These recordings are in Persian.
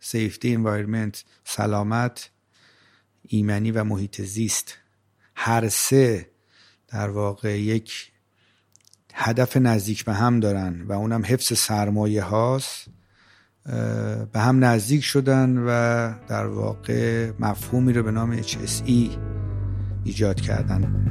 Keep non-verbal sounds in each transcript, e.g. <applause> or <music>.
سیفتی انوایرمنت سلامت ایمنی و محیط زیست. هر سه در واقع یک هدف نزدیک به هم دارن و اونم حفظ سرمایه هاست. به هم نزدیک شدن و در واقع مفهومی رو به نام HSE ایجاد کردن.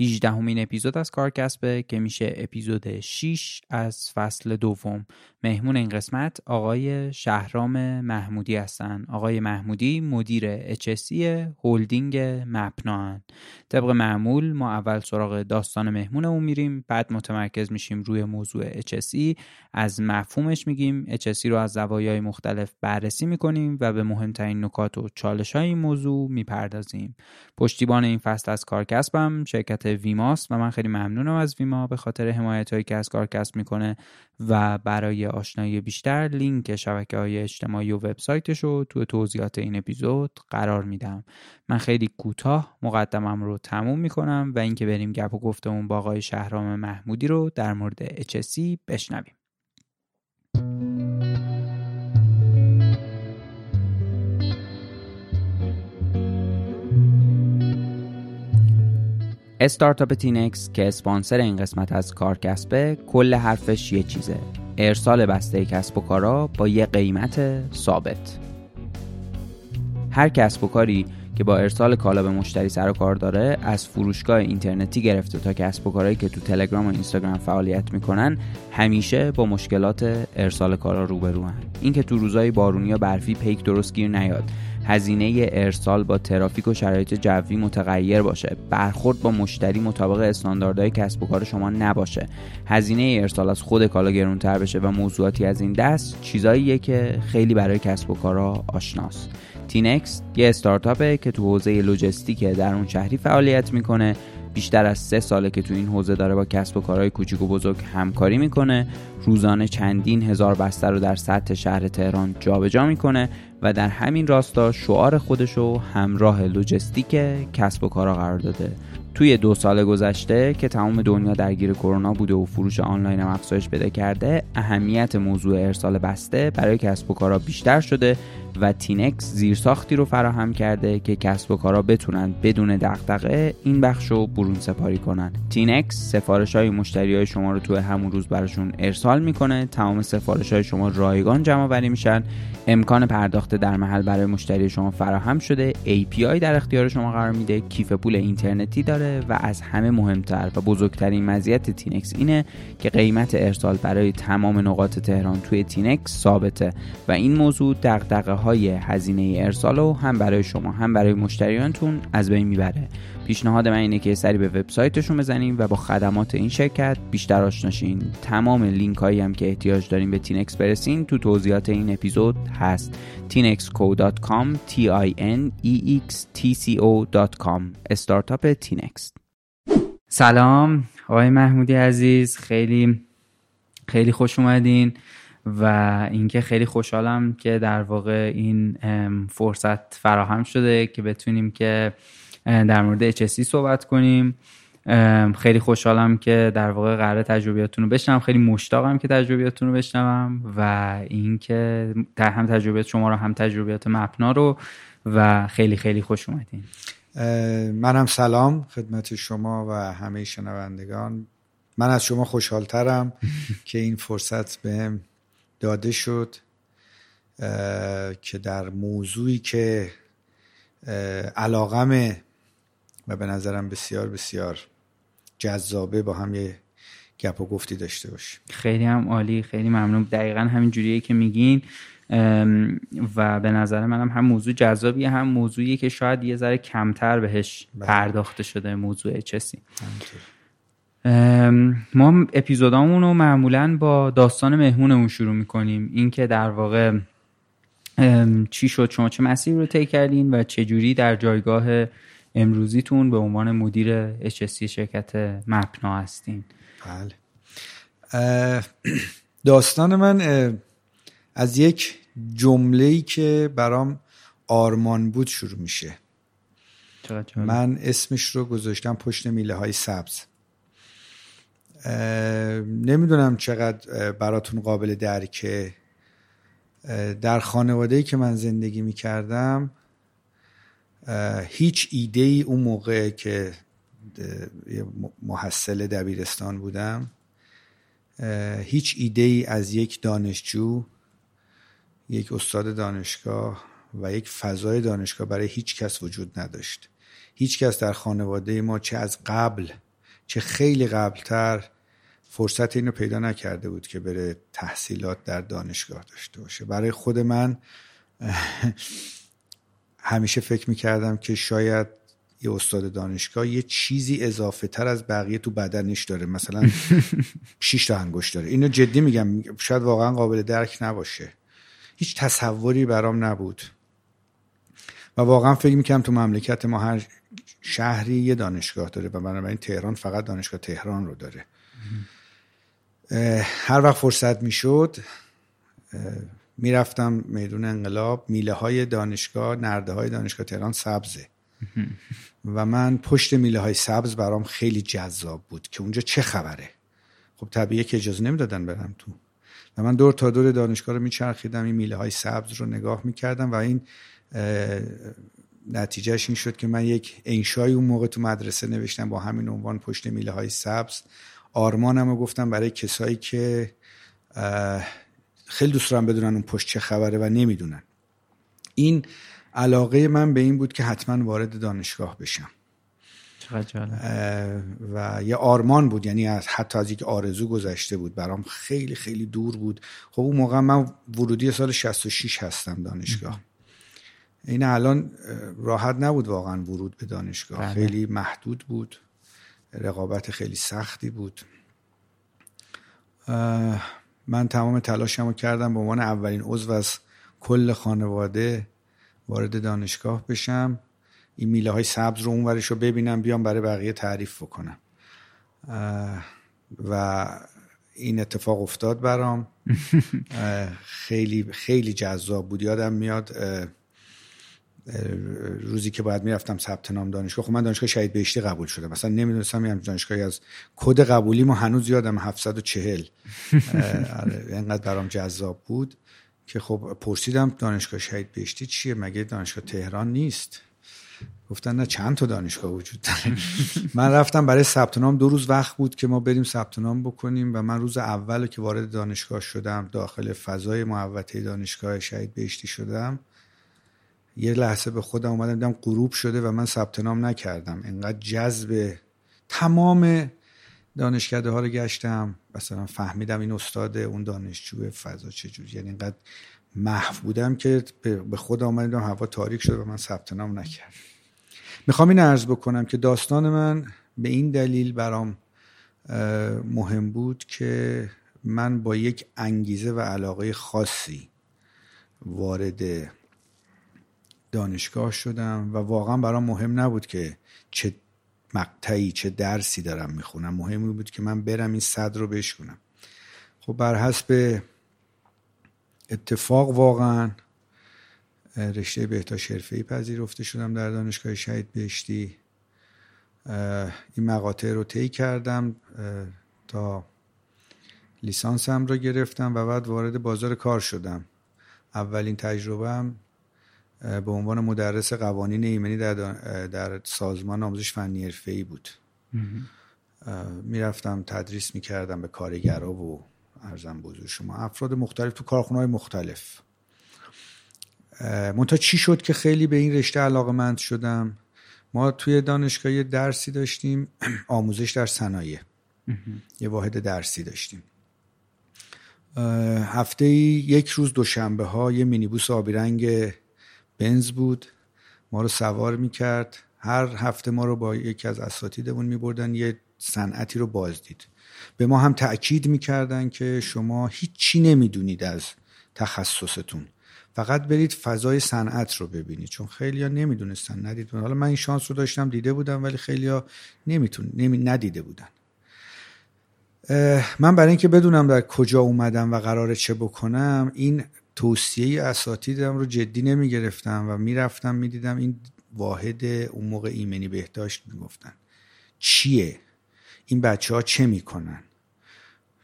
18 همین اپیزود از کارکسبه که میشه اپیزود 6 از فصل دوم. مهمون این قسمت آقای شهرام محمودی هستن. آقای محمودی مدیر HSE هولدینگ مپنان طبق معمول ما اول سراغ داستان مهمونمون میریم بعد متمرکز میشیم روی موضوع HSE از مفهومش میگیم HSE رو از زوایای مختلف بررسی می‌کنیم و به مهمترین نکات و چالش های این موضوع می‌پردازیم. پشتیبان این فصل از کارکسبم شرکت ویماست و من خیلی ممنونم از ویما به خاطر حمایت هایی که از کارکسب می‌کنه و برای آشنایی بیشتر لینک شبکه های اجتماعی و وبسایتش رو تو توضیحات این اپیزود قرار میدم. من خیلی کوتاه مقدمم رو تموم می‌کنم و اینکه بریم گپ و گفتمون با آقای شهرام محمودی رو در مورد HSE بشنویم. استارتاپ تینکس که اسپانسر این قسمت از کارکسبه کل حرفش یه چیزه. ارسال بسته کسب و کارا با یه قیمت ثابت. هر کسب و کاری که با ارسال کالا به مشتری سر و کار داره از فروشگاه اینترنتی گرفته تا کسب و کارهایی که تو تلگرام و اینستاگرام فعالیت می‌کنن همیشه با مشکلات ارسال کالا روبروان اینکه تو روزای بارونی یا برفی پیک درست گیر نیاد. هزینه ارسال با ترافیک و شرایط جوی متغیر باشه. برخورد با مشتری مطابق استانداردهای کسب و کار شما نباشه. هزینه ارسال از خود کالا گرونتر بشه و موضوعاتی از این دست چیزاییه که خیلی برای کسب و کارها آشناست. تینکست یه استارتاپه که تو حوزه لوجستیک درون شهری فعالیت می‌کنه. بیشتر از سه ساله که تو این حوزه داره با کسب و کارهای کوچیک و بزرگ همکاری می‌کنه. روزانه چندین هزار بسته رو در سطح شهر تهران جابجا می‌کنه و در همین راستا شعار خودشو همراه لوجستیک کسب و کارا قرار داده. توی دو سال گذشته که تمام دنیا درگیر کرونا بوده و فروش آنلاین هم افزایش پیدا کرده اهمیت موضوع ارسال بسته برای کسب و کارا بیشتر شده و تینکست زیرساختی رو فراهم کرده که کسب و کارا بتونن بدون دغدغه این بخش رو برون سپاری کنن. تینکست سفارش های مشتری های شما رو تو همون روز براشون ارسال می‌کنه. تمام سفارش های شما رایگان جمع آوری میشن. امکان پرداخت در محل برای مشتری شما فراهم شده. API در اختیار شما قرار میده. کیف پول اینترنتی داره و از همه مهمتر و بزرگترین مزیت تینکست اینه که قیمت ارسال برای تمام نقاط تهران توی تینکست ثابته. و این موضوع دغدغه های هزینه ارسال رو هم برای شما هم برای مشتریانتون از بین می‌بره. پیشنهاد من اینه که سری به وبسایتشون بزنین و با خدمات این شرکت بیشتر آشنا شین تمام لینک هایی هم که احتیاج دارین به تینکست برسین تو توضیحات این اپیزود هست. tinextco.com t i n e x t c o.com استارتاپ تینکست سلام آقای محمودی عزیز. خیلی خیلی خوش اومدین و اینکه خیلی خوشحالم که در واقع این فرصت فراهم شده که بتونیم که در مورد HSC صحبت کنیم. خیلی خوشحالم که در واقع قرار تجربیاتتون رو بشنم خیلی مشتاقم که تجربیاتتون رو بشنوم و اینکه هم تجربیات شما رو هم تجربیات مپنا رو و خیلی خیلی خوش اومدین. منم سلام خدمت شما و همه شنوندگان. من از شما خوشحالترم <laughs> که این فرصت بهم داده شد که در موضوعی که علاقمه و به نظرم بسیار بسیار جذابه با هم یه گپ و گفتی داشته باشیم. خیلی هم عالی خیلی ممنون. دقیقا همین جوریه که میگین. و به نظر منم هم موضوع جذابیه هم موضوعیه که شاید یه ذره کمتر بهش بله. پرداخته شده موضوع چسی ما اپیزودامون رو معمولا با داستان مهمونمون شروع می‌کنیم. اینکه در واقع چی شد شما چه مسیری رو طی کردین و چه جوری در جایگاه امروزیتون به عنوان مدیر HSC شرکت مپنا هستین. بله. داستان من از یک جمله که برام آرمان بود شروع میشه. من اسمش رو گذاشتم پشت میله های سبز نمی‌دونم چقدر براتون قابل درکه. در خانواده که من زندگی می‌کردم هیچ ایده ای اون موقع که محصل دبیرستان بودم هیچ ایده ای از یک دانشجو یک استاد دانشگاه و یک فضای دانشگاه برای هیچ کس وجود نداشت. هیچ کس در خانواده ما چه از قبل چه خیلی قبلتر فرصت اینو پیدا نکرده بود که بره تحصیلات در دانشگاه داشته باشه. برای خود من همیشه فکر می‌کردم که شاید یه استاد دانشگاه یه چیزی اضافه تر از بقیه تو بدنش داره. مثلا <laughs> 6 تا انگشت داره. اینو جدی میگم شاید واقعا قابل درک نباشه. هیچ تصوری برام نبود. و واقعا فکر می‌کنم تو مملکت ما هر شهری یه دانشگاه داره و بنابراین تهران فقط دانشگاه تهران رو داره. هر وقت فرصت می‌شد می‌رفتم میدون انقلاب میله های دانشگاه نرده های دانشگاه تهران سبزه. و من پشت میله های سبز برام خیلی جذاب بود که اونجا چه خبره؟ خب طبیعه که اجازه نمی‌دادن برم تو. و من دور تا دور دانشگاه رو میچرخیدم این میله های سبز رو نگاه می‌کردم و این نتیجهش این شد که من یک انشای اون موقع تو مدرسه نوشتم با همین عنوان پشت میله های سبز. آرمانم رو گفتم برای کسایی که خیلی دوست دارم بدونن اون پشت چه خبره و نمی‌دونن. این علاقه من به این بود که حتما وارد دانشگاه بشم. و یه آرمان بود یعنی از حتی از یک آرزو گذشته بود. برام خیلی خیلی دور بود. خب اون موقع من ورودی سال 66 هستم دانشگاه. این الان راحت نبود واقعا ورود به دانشگاه. بله. خیلی محدود بود. رقابت خیلی سختی بود. من تمام تلاشمو کردم به عنوان اولین عضو از کل خانواده وارد دانشگاه بشم. این میله های سبز رو اونورش رو ببینم بیام برای بقیه تعریف بکنم. و این اتفاق افتاد برام. <laughs> خیلی خیلی جذاب بود. یادم میاد روزی که باید می‌رفتم ثبت نام دانشگاه خب من دانشگاه شهید بهشتی قبول شدم. مثلا نمی‌دونستم یعنی دانشگاهی از کد قبولی ما هنوز یادم 740 آره، اینقدر برام جذاب بود که خب پرسیدم دانشگاه شهید بهشتی چیه؟ مگه دانشگاه تهران نیست؟ گفتن نه چند تا دانشگاه وجود داره؟ من رفتم برای ثبت نام دو روز وقت بود که ما بریم ثبت نام بکنیم و من روز اول که وارد دانشگاه شدم داخل فضای محوطه دانشگاه شهید بهشتی شدم یه لحظه به خودم اومدم دیدم غروب شده و من ثبت نام نکردم. انقدر جذب تمام دانشکده ها رو گشتم. مثلا فهمیدم این استاد اون دانشجو فضا چجوری یعنی انقدر محو بودم که به خود آمدم هوا تاریک شد و من ثبت نام نکردم. می‌خوام این عرض بکنم که داستان من به این دلیل برام مهم بود که من با یک انگیزه و علاقه خاصی وارد دانشگاه شدم و واقعا برام مهم نبود که چه مقطعی چه درسی دارم می‌خونم. مهم بود که من برم این صد رو بشکنم. خب بر حسب اتفاق واقعا رشته بهداشت حرفه‌ای پذیرفته شدم در دانشگاه شهید بهشتی. این مقاطع رو طی کردم تا لیسانسم رو گرفتم و بعد وارد بازار کار شدم. اولین تجربهم به عنوان مدرس قوانین ایمنی در, در سازمان آموزش فنی حرفه‌ای بود. می‌رفتم تدریس می‌کردم به کارگرا و ارزم بزرگ شما. افراد مختلف تو کارخونه های مختلف منتها چی شد که خیلی به این رشته علاقه مند شدم؟ ما توی دانشگاه یه درسی داشتیم <clears throat> آموزش در صنایع. یه واحد درسی داشتیم. هفته یک روز دوشنبه ها یه مینیبوس آبی رنگ بنز بود ما رو سوار می‌کرد. هر هفته ما رو با یکی از اساتیدمون میبردن یه صنعتی رو بازدید به ما هم تأکید می‌کردن که شما هیچی نمی‌دونید از تخصصتون. فقط برید فضای صنعت رو ببینید چون خیلی ها نمی‌دونستن ندید حالا من این شانس رو داشتم دیده بودم ولی خیلی ها نمیتون نمی ندیده بودن. من برای اینکه بدونم در کجا اومدم و قراره چه بکنم این توصیه اساتیدم رو جدی نمی گرفتم و می‌رفتم می‌دیدم این واحد اون موقع ایمنی بهداشت می‌گفتن. چیه؟ این بچه ها چه می‌کنن؟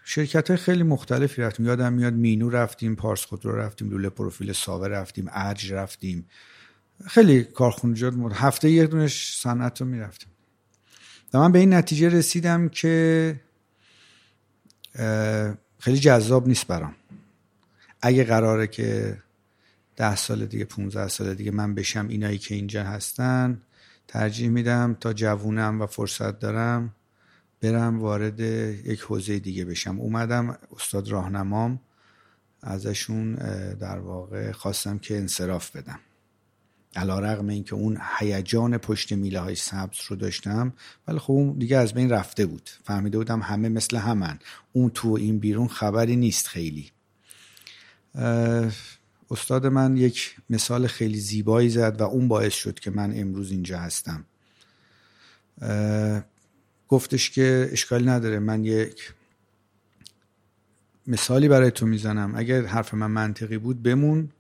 شرکت های خیلی مختلفی رفتیم. یادم میاد مینو رفتیم پارس خودرو رفتیم لوله پروفیل ساوه رفتیم ارج رفتیم. خیلی کارخونجات مورد هفته یک دونش صنعت رو می‌رفتیم. و من به این نتیجه رسیدم که خیلی جذاب نیست برام. اگه قراره که ده سال دیگه 15 سال دیگه من بشم اینایی که اینجا هستن ترجیح میدم تا جوونم و فرصت دارم برم وارد یک حوزه دیگه بشم. اومدم استاد راهنمام ازشون در واقع خواستم که انصراف بدم. علا رقم این که اون هیجان پشت میله های سبز رو داشتم ولی خب اون دیگه از بین رفته بود. فهمیده بودم همه مثل همن. اون تو این بیرون خبری نیست خیلی. استاد من یک مثال خیلی زیبایی زد و اون باعث شد که من امروز اینجا هستم. گفتش که اشکالی نداره من یک مثالی برای تو می‌زنم. اگر حرف من منطقی بود بمون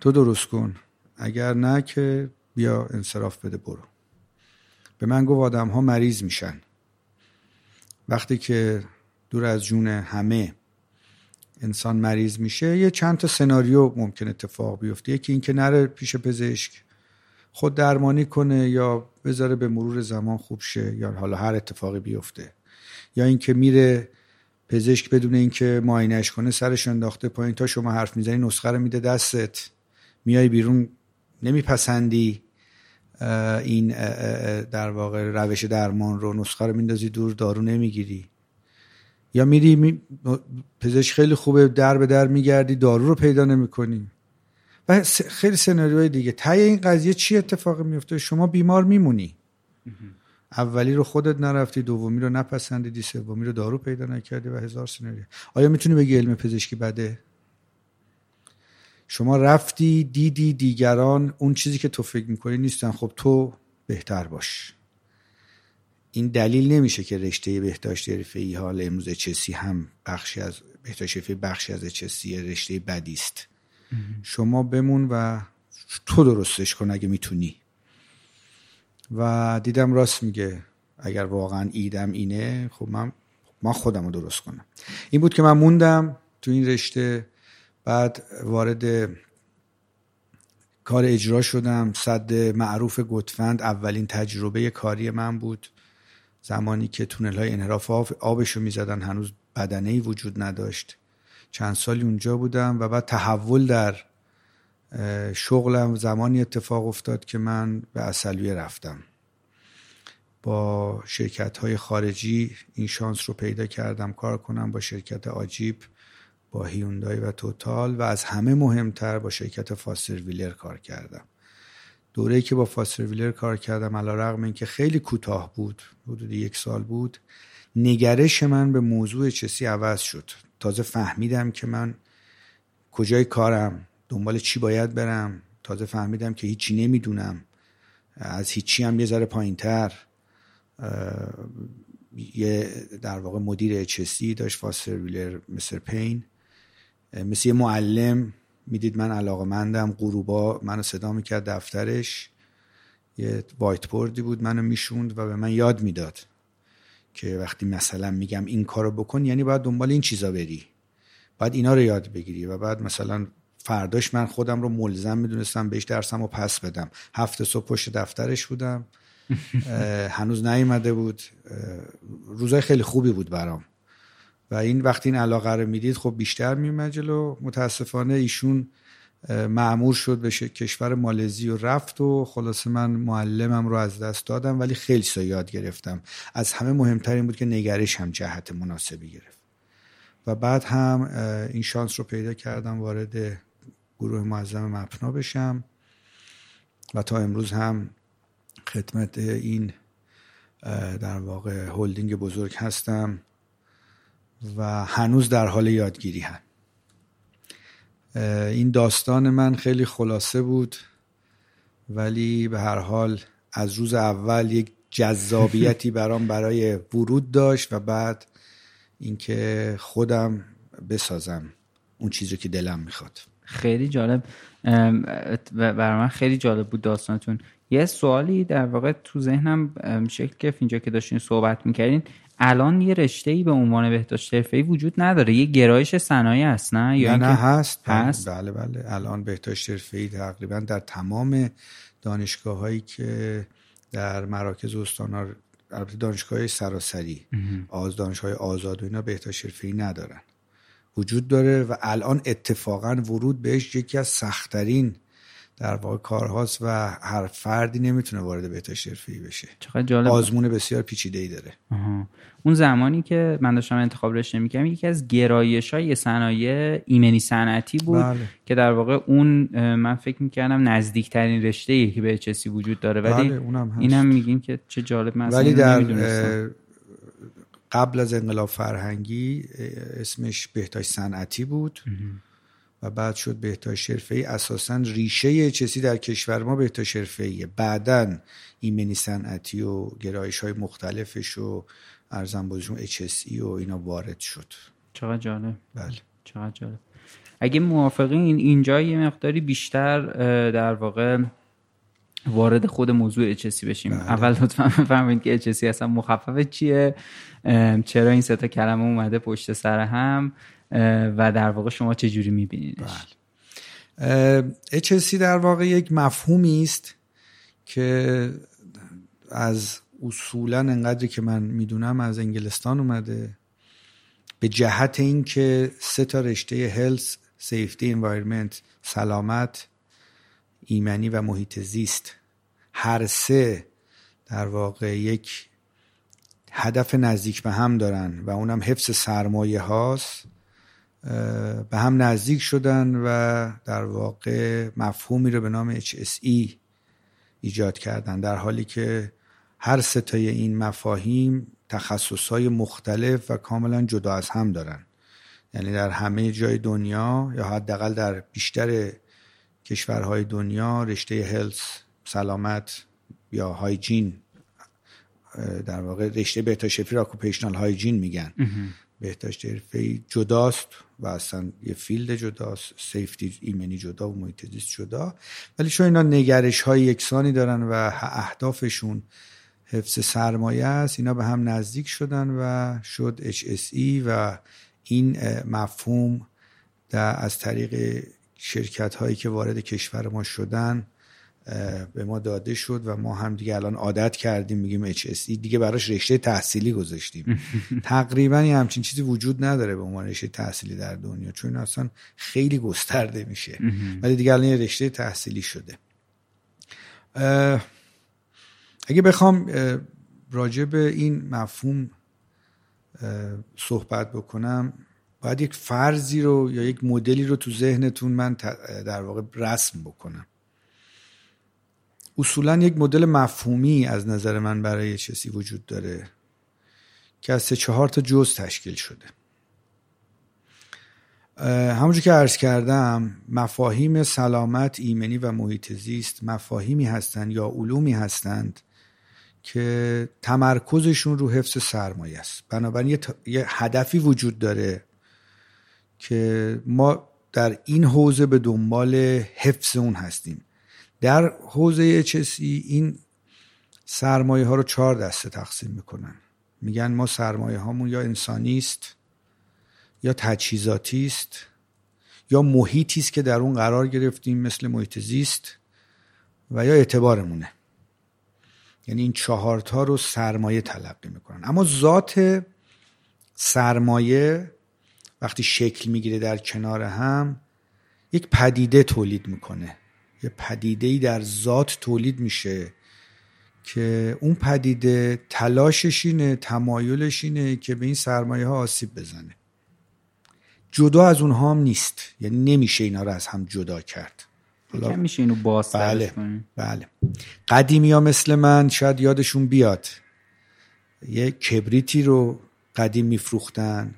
تو درست کن. اگر نه که بیا انصراف بده برو. به من گفت آدم ها مریض میشن. وقتی که دور از جون همه انسان مریض میشه یه چند تا سناریو ممکن اتفاق بیفته. یکی اینکه نره پیش پزشک خود درمانی کنه یا بذاره به مرور زمان خوب شه یا حالا هر اتفاقی بیفته. یا اینکه میره پزشک بدون اینکه معاینش کنه سرش انداخته پایین تا شما حرف می‌زنی نسخه رو میده دستت. میای بیرون نمیپسندی این در واقع روش درمان رو نسخه رو میندازی دور دارو نمی‌گیری. یا میری می... پزشک خیلی خوبه در به در میگردی دارو رو پیدا نمی‌کنی. و خیلی سناریوهای دیگه. تای این قضیه چی اتفاق میفته شما بیمار میمونی. اولی رو خودت نرفتی دومی رو نپسندیدی سومی رو دارو پیدا نکردی و هزار سناریو. آیا می‌تونی بگی علم پزشکی بده؟ شما رفتی دیدی دیگران اون چیزی که تو فکر می‌کنی نیستن. خب تو بهتر باش. این دلیل نمیشه که رشته بهداشت حرفه‌ای حال امروز چسی هم بخشی از بهداشت حرفه‌ای بخشی از چسی رشته بدی است. شما بمون و تو درستش کن اگه می‌تونی. و دیدم راست میگه. اگر واقعا ایدم اینه خب من ما خودم رو درست کنم. این بود که من موندم تو این رشته. بعد وارد کار اجرا شدم. صد معروف گتفند اولین تجربه کاری من بود. زمانی که تونل های انحراف آبشو می‌زدن هنوز بدنه ای وجود نداشت. چند سالی اونجا بودم و بعد تحول در شغلم زمانی اتفاق افتاد که من به اصلویه رفتم. با شرکت های خارجی این شانس رو پیدا کردم کار کنم با شرکت آجیب با هیوندای و توتال و از همه مهمتر با شرکت فاستر ویلر کار کردم. دوره‌ای که با فاستر ویلر کار کردم علا رقم این که خیلی کوتاه بود حدود یک سال بود نگرش من به موضوع چسی عوض شد. تازه فهمیدم که من کجای کارم دنبال چی باید برم. تازه فهمیدم که هیچی نمی‌دونم. از هیچی هم یه ذره پایین تر یه در واقع مدیر اچسی داشت فاستر ویلر مستر پین مثل یه معلم می‌دید من علاقه مندم. غروبا منو صدا می‌کرد دفترش. یه وایت بوردی بود منو می‌شوند و به من یاد می‌داد که وقتی مثلا میگم این کارو بکن یعنی باید دنبال این چیزا بری. باید اینا رو یاد بگیری و بعد مثلا فرداش من خودم رو ملزم می‌دونستم بهش درسم رو پس بدم. هفته صبح پشت دفترش بودم. <laughs> هنوز نیومده بود. روزای خیلی خوبی بود برام. و این وقتی این علاقه رو می‌دید خب بیشتر میومد جلو. متاسفانه ایشون معمور شد به کشور مالزی و رفت و خلاصه من معلمم رو از دست دادم ولی خیلی سا یاد گرفتم. از همه مهمتر این بود که نگرش هم جهت مناسبی گرفت. و بعد هم این شانس رو پیدا کردم وارد گروه معظم مپنا بشم. و تا امروز هم خدمت این در واقع هلدینگ بزرگ هستم. و هنوز در حال یادگیری هم این داستان من خیلی خلاصه بود ولی به هر حال از روز اول یک جذابیتی <laughs> برام برای ورود داشت و بعد اینکه خودم بسازم اون چیزی که دلم می‌خواد. خیلی جالب. برای من خیلی جالب بود داستانتون. یه سوالی در واقع تو ذهنم شکل که اینجا که داشتین صحبت می‌کردین. الان یه رشته ای به عنوان بهداشت حرفه‌ای وجود نداره. یه گرایش صنایع هست نه؟ یا نه هست. هست؟ بله بله. الان بهداشت حرفه‌ای تقریبا در تمام دانشگاه هایی که در مراکز استانا البته دانشگاه سراسری آز دانشگاه آزاد و اینا بهداشت حرفه‌ای ندارن. وجود داره و الان اتفاقا ورود بهش یکی از سختترین در واقع کارهاست و هر فردی نمی‌تونه وارد بهداشت حرفه‌ای بشه. چقدر جالب. آزمون بسیار پیچیده ای داره اون زمانی که من داشتم انتخاب رشته می‌کردم یکی از گرایش های صنایع ایمنی صنعتی بود بله. که در واقع اون من فکر می‌کردم نزدیکترین رشته ای که به چسی وجود داره. ولی بله اونم هست. اینم میگیم که چه جالب من ولی در قبل از انقلاب فرهنگی اسمش بهداشت صنعتی بود. و بعد شد بهداشت ای اساسا ریشه چسی در کشور ما بهداشت ایه بعدا ایمنی صنعتی و گرایش های مختلفش و ارزم بازشون ای و اینا وارد شد. چقدر جالب. بله. چقدر جالب. اگه موافقین اینجا یه مقداری بیشتر در واقع وارد خود موضوع اچسی بشیم. بله. اول لطفا بفهمید که اچسی اصلا مخفف چیه؟ چرا این سه تا کلمه اومده پشت سر هم؟ و در واقع شما چه جوری میبینیدش بله. HSC در واقع یک مفهومی است که از اصولا انقدری که من می‌دونم از انگلستان اومده. به جهت اینکه سه تا رشته هلس سیفتی انوایرمنت سلامت ایمنی و محیط زیست هر سه در واقع یک هدف نزدیک به هم دارن و اونم حفظ سرمایه هاست. به هم نزدیک شدن و در واقع مفهومی رو به نام HSE ایجاد کردن. در حالی که هر ستای این مفاهیم تخصصهای مختلف و کاملا جدا از هم دارن. یعنی در همه جای دنیا یا حداقل در بیشتر کشورهای دنیا رشته health سلامت یا hygiene در واقع رشته بهداشت حرفه‌ای را hygiene میگن بهداشت حرفه‌ای جداست و اصلا یه field جداست. safety ایمنی جدا و محیط زیست جدا. ولی چون اینا نگرش های یکسانی دارن و اهدافشون حفظ سرمایه است. اینا به هم نزدیک شدن و شد HSE و این مفهوم در از طریق شرکت هایی که وارد کشور ما شدن به ما داده شد و ما هم دیگه الان عادت کردیم میگیم HSE دیگه براش رشته تحصیلی گذاشتیم. <laughs> تقریبا یه همچین چیزی وجود نداره به عنوان رشته تحصیلی در دنیا چون اصلا خیلی گسترده میشه. <laughs> ولی دیگه الان یه رشته تحصیلی شده. اگه بخوام راجع به این مفهوم صحبت بکنم باید یک فرضی رو یا یک مدلی رو تو ذهنتون من در واقع رسم بکنم. اصولا یک مدل مفهومی از نظر من برای چیزی وجود داره که از سه چهار تا جز تشکیل شده. همونجور که عرض کردم مفاهیم سلامت ایمنی و محیط زیست مفاهیمی هستند یا علومی هستند که تمرکزشون رو حفظ سرمایه است. بنابراین یه, هدفی وجود داره که ما در این حوزه به دنبال حفظ اون هستیم. در حوزه چسی این سرمایه ها رو چهار دسته تقسیم می‌کنن. میگن ما سرمایه هامون یا انسانی است یا تجهیزاتی است یا محیطی است که در اون قرار گرفتیم مثل محیط زیست و یا اعتبارمونه. یعنی این چهارتا رو سرمایه تلقی می‌کنن. اما ذات سرمایه وقتی شکل می‌گیره در کنار هم یک پدیده تولید می‌کنه. یه پدیده ای در ذات تولید میشه که اون پدیده تلاشش اینه تمایلش اینه که به این سرمایه ها آسیب بزنه. جدا از اونها هم نیست. یعنی نمیشه اینا رو از هم جدا کرد. حالا میشه اینو باز بله بله. قدیمی ها مثل من شاید یادشون بیاد. یه کبریتی رو قدیم میفروختن.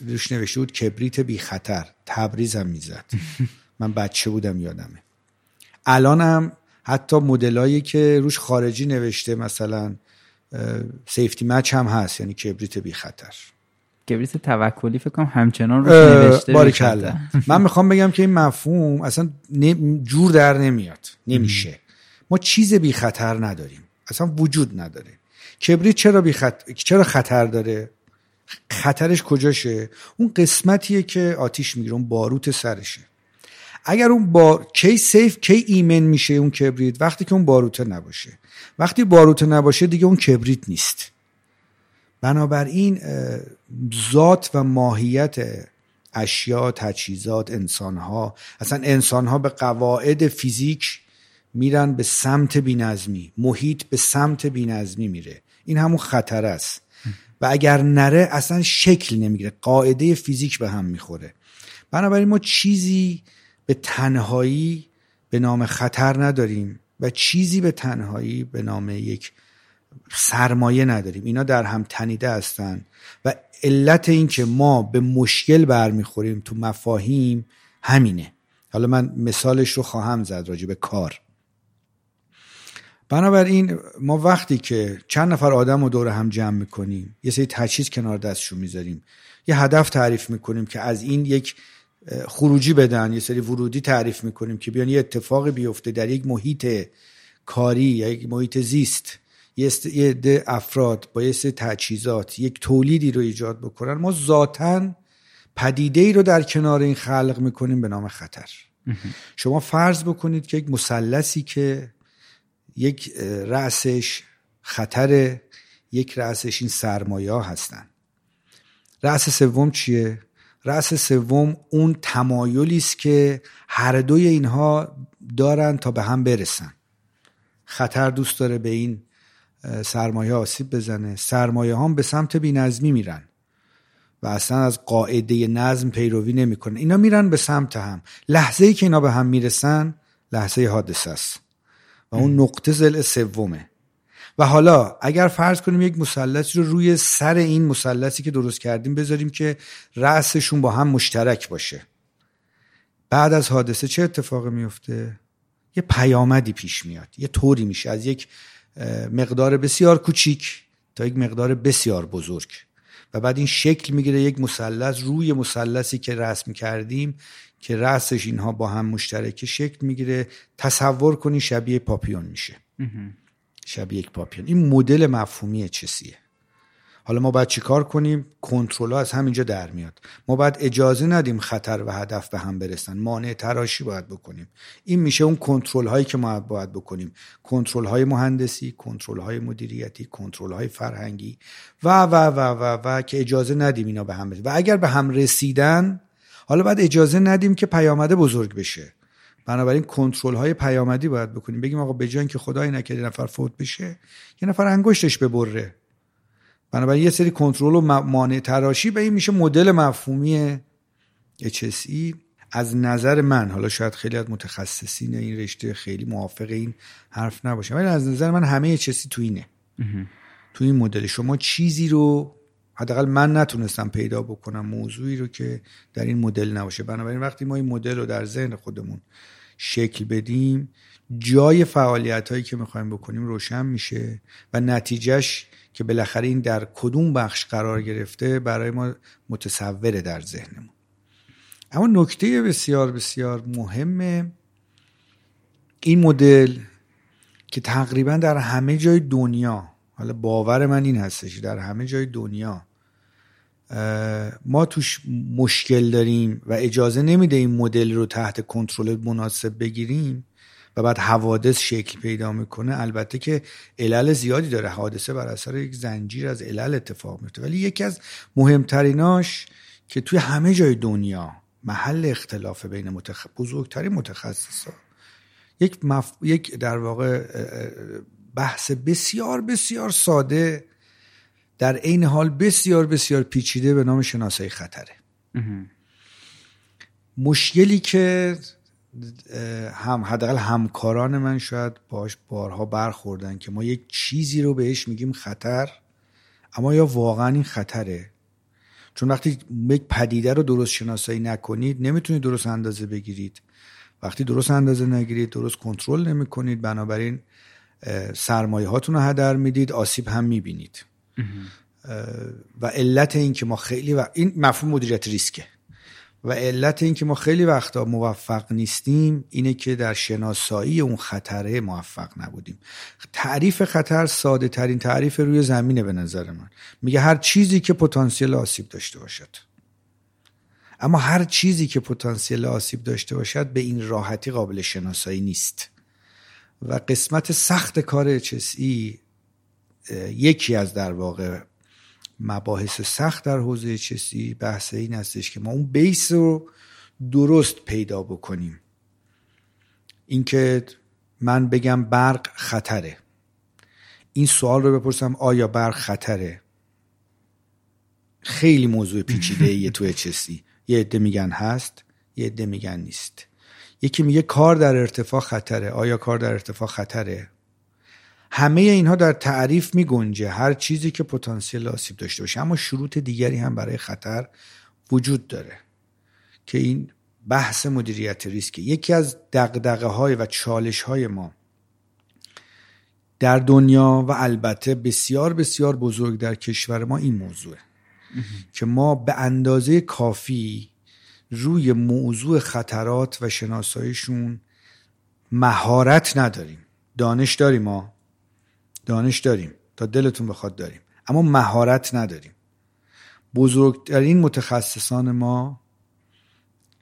روش نوشته بود کبریت بی خطر. تبریز هم می‌زد. <laughs> من بچه بودم یادمه. الان هم حتی مدلایی که روش خارجی نوشته مثلا سیفتی مچ هم هست یعنی کبریت بی خطر. کبریت توکلی فکر کنم همچنان روش نوشته من می‌خوام بگم که این مفهوم اصلا جور در نمیاد. نمیشه. ما چیز بی خطر نداریم. اصلا وجود نداره. کبریت چرا بی چرا خطر داره؟ خطرش کجاشه؟ اون قسمتیه که آتیش می‌گیره اون باروت سرشه. اگر اون با کی سیف کی ایمن میشه اون کبریت وقتی که اون باروته نباشه. وقتی باروته نباشه دیگه اون کبریت نیست. بنابراین ذات و ماهیت اشیا تجهیزات انسانها اصلا انسانها به قواعد فیزیک میرن به سمت بینظمی محیط به سمت بینظمی میره. این همون خطر است. و اگر نره اصلا شکل نمی‌گیره. قاعده فیزیک به هم می‌خوره. بنابراین ما چیزی به تنهایی به نام خطر نداریم و چیزی به تنهایی به نام یک سرمایه نداریم. اینا در هم تنیده هستن و علت این که ما به مشکل برمیخوریم تو مفاهیم همینه. حالا من مثالش رو خواهم زد راجع به کار. بنابراین ما وقتی که چند نفر آدم رو دور هم جمع می‌کنیم یه سری تجهیز کنار دستشون می‌ذاریم. یه هدف تعریف می‌کنیم که از این یک خروجی بدن یه سری ورودی تعریف می‌کنیم که بیان یه اتفاقی بیفته در یک محیط کاری یا یک محیط زیست. یه عده افراد با یه سری تجهیزات یک تولیدی رو ایجاد بکنن. ما ذاتا پدیده ای رو در کنار این خلق می‌کنیم به نام خطر. شما فرض بکنید که یک مثلثی که یک رأسش خطر یک رأسش این سرمایه هستن. رأس سوم چیه؟ رأس سوم اون تمایلی است که هر دوی اینها دارن تا به هم برسن. خطر دوست داره به این سرمایه آسیب بزنه. سرمایه هم به سمت بینظمی میرن و اصلا از قاعده نظم پیروی نمی‌کنن. اینا میرن به سمت هم. لحظه ای که اینا به هم می‌رسن لحظه حادثه است. و اون نقطه زل سومه. و حالا اگر فرض کنیم یک مثلثی رو روی سر این مثلثی که درست کردیم بذاریم که رأسشون با هم مشترک باشه. بعد از حادثه چه اتفاقی میفته؟ یه پیامدی پیش میاد. یه طوری میشه. از یک مقدار بسیار کوچیک تا یک مقدار بسیار بزرگ. و بعد این شکل می‌گیره یک مثلث روی مثلثی که رسم کردیم که رأسش اینها با هم مشترک شکل می‌گیره. تصور کنی شبیه پاپیون میشه. شبیه یک پاپیون این مدل مفهومی چسیه حالا ما باید چیکار کنیم؟ کنترل از همینجا در میاد. ما باید اجازه ندیم خطر و هدف به هم برسن. مانع تراشی باید بکنیم. این میشه اون کنترل هایی که ما باید بکنیم. کنترل های مهندسی کنترل های مدیریتی کنترل های فرهنگی و و و و و که اجازه ندیم اینا به هم برسن. و اگر به هم رسیدن حالا باید اجازه ندیم که پیامده بزرگ بشه. بنابراین کنترل های پیامدی باید بکنیم. بگیم آقا به که خدای نکرده نفر فوت بشه یه نفر انگشتش ببره. بنابراین یه سری کنترل و مانع تراشی به این میشه مدل مفهومی HSE از نظر من حالا شاید خیلی از متخصصین این رشته خیلی موافق این حرف نباشه ولی از نظر من همه HSE تو اینه. تو این مدل. شما چیزی رو حداقل من نتونستم پیدا بکنم موضوعی رو که در این مدل نباشه. بنابراین وقتی ما این مدل رو در ذهن خودمون شکل بدیم جای فعالیت هایی که می‌خوایم بکنیم روشن میشه و نتیجهش که بالاخره این در کدوم بخش قرار گرفته برای ما متصوره در ذهنمون. اما نکته بسیار بسیار مهم این مدل که تقریبا در همه جای دنیا حالا باور من این هستش در همه جای دنیا ما توش مشکل داریم و اجازه نمیده این مدل رو تحت کنترل مناسب بگیریم و بعد حوادث شکل پیدا می‌کنه. البته که علل زیادی داره. حادثه بر اثر یک زنجیر از علل اتفاق میفته ولی یکی از مهمتریناش که توی همه جای دنیا محل اختلاف بین متخ... بزرگترین متخصصا یک, مف... یک در واقع بحث بسیار بسیار ساده در عین حال بسیار بسیار پیچیده به نام شناسایی خطره. مشکلی که هم حداقل همکاران من شاید باش بارها برخوردن که ما یک چیزی رو بهش میگیم خطر اما یا واقعا این خطره؟ چون وقتی یک پدیده رو درست شناسایی نکنید نمی‌تونید درست اندازه بگیرید. وقتی درست اندازه نگیرید درست کنترل نمی‌کنید بنابراین سرمایه هاتون رو هدر می‌دید آسیب هم می‌بینید. و علت این که ما خیلی و این مفهوم مدیریت ریسکه. و علت این که ما خیلی وقتا موفق نیستیم اینه که در شناسایی اون خطره موفق نبودیم. تعریف خطر ساده ترین تعریف روی زمینه به نظر من. میگه هر چیزی که پتانسیل آسیب داشته باشد. اما هر چیزی که پتانسیل آسیب داشته باشد به این راحتی قابل شناسایی نیست. و قسمت سخت کار HSE یکی از در واقع مباحث سخت در حوزه چسی بحث این هستش که ما اون بیس رو درست پیدا بکنیم. اینکه من بگم برق خطره. این سوال رو بپرسم آیا برق خطره؟ خیلی موضوع پیچیده ایه تو چسی یه عده میگن هست یه عده میگن نیست. یکی میگه کار در ارتفاع خطره. آیا کار در ارتفاع خطره؟ همه اینها در تعریف می گنجه هر چیزی که پتانسیل آسیب داشته باشه. اما شروط دیگری هم برای خطر وجود داره که این بحث مدیریت ریسک. یکی از دقدقه های و چالش های ما در دنیا و البته بسیار بسیار بزرگ در کشور ما این موضوعه. که ما به اندازه کافی روی موضوع خطرات و شناساییشون مهارت نداریم. دانش داریم ما. دانش داریم تا دلتون بخواد داریم. اما مهارت نداریم. بزرگترین متخصصان ما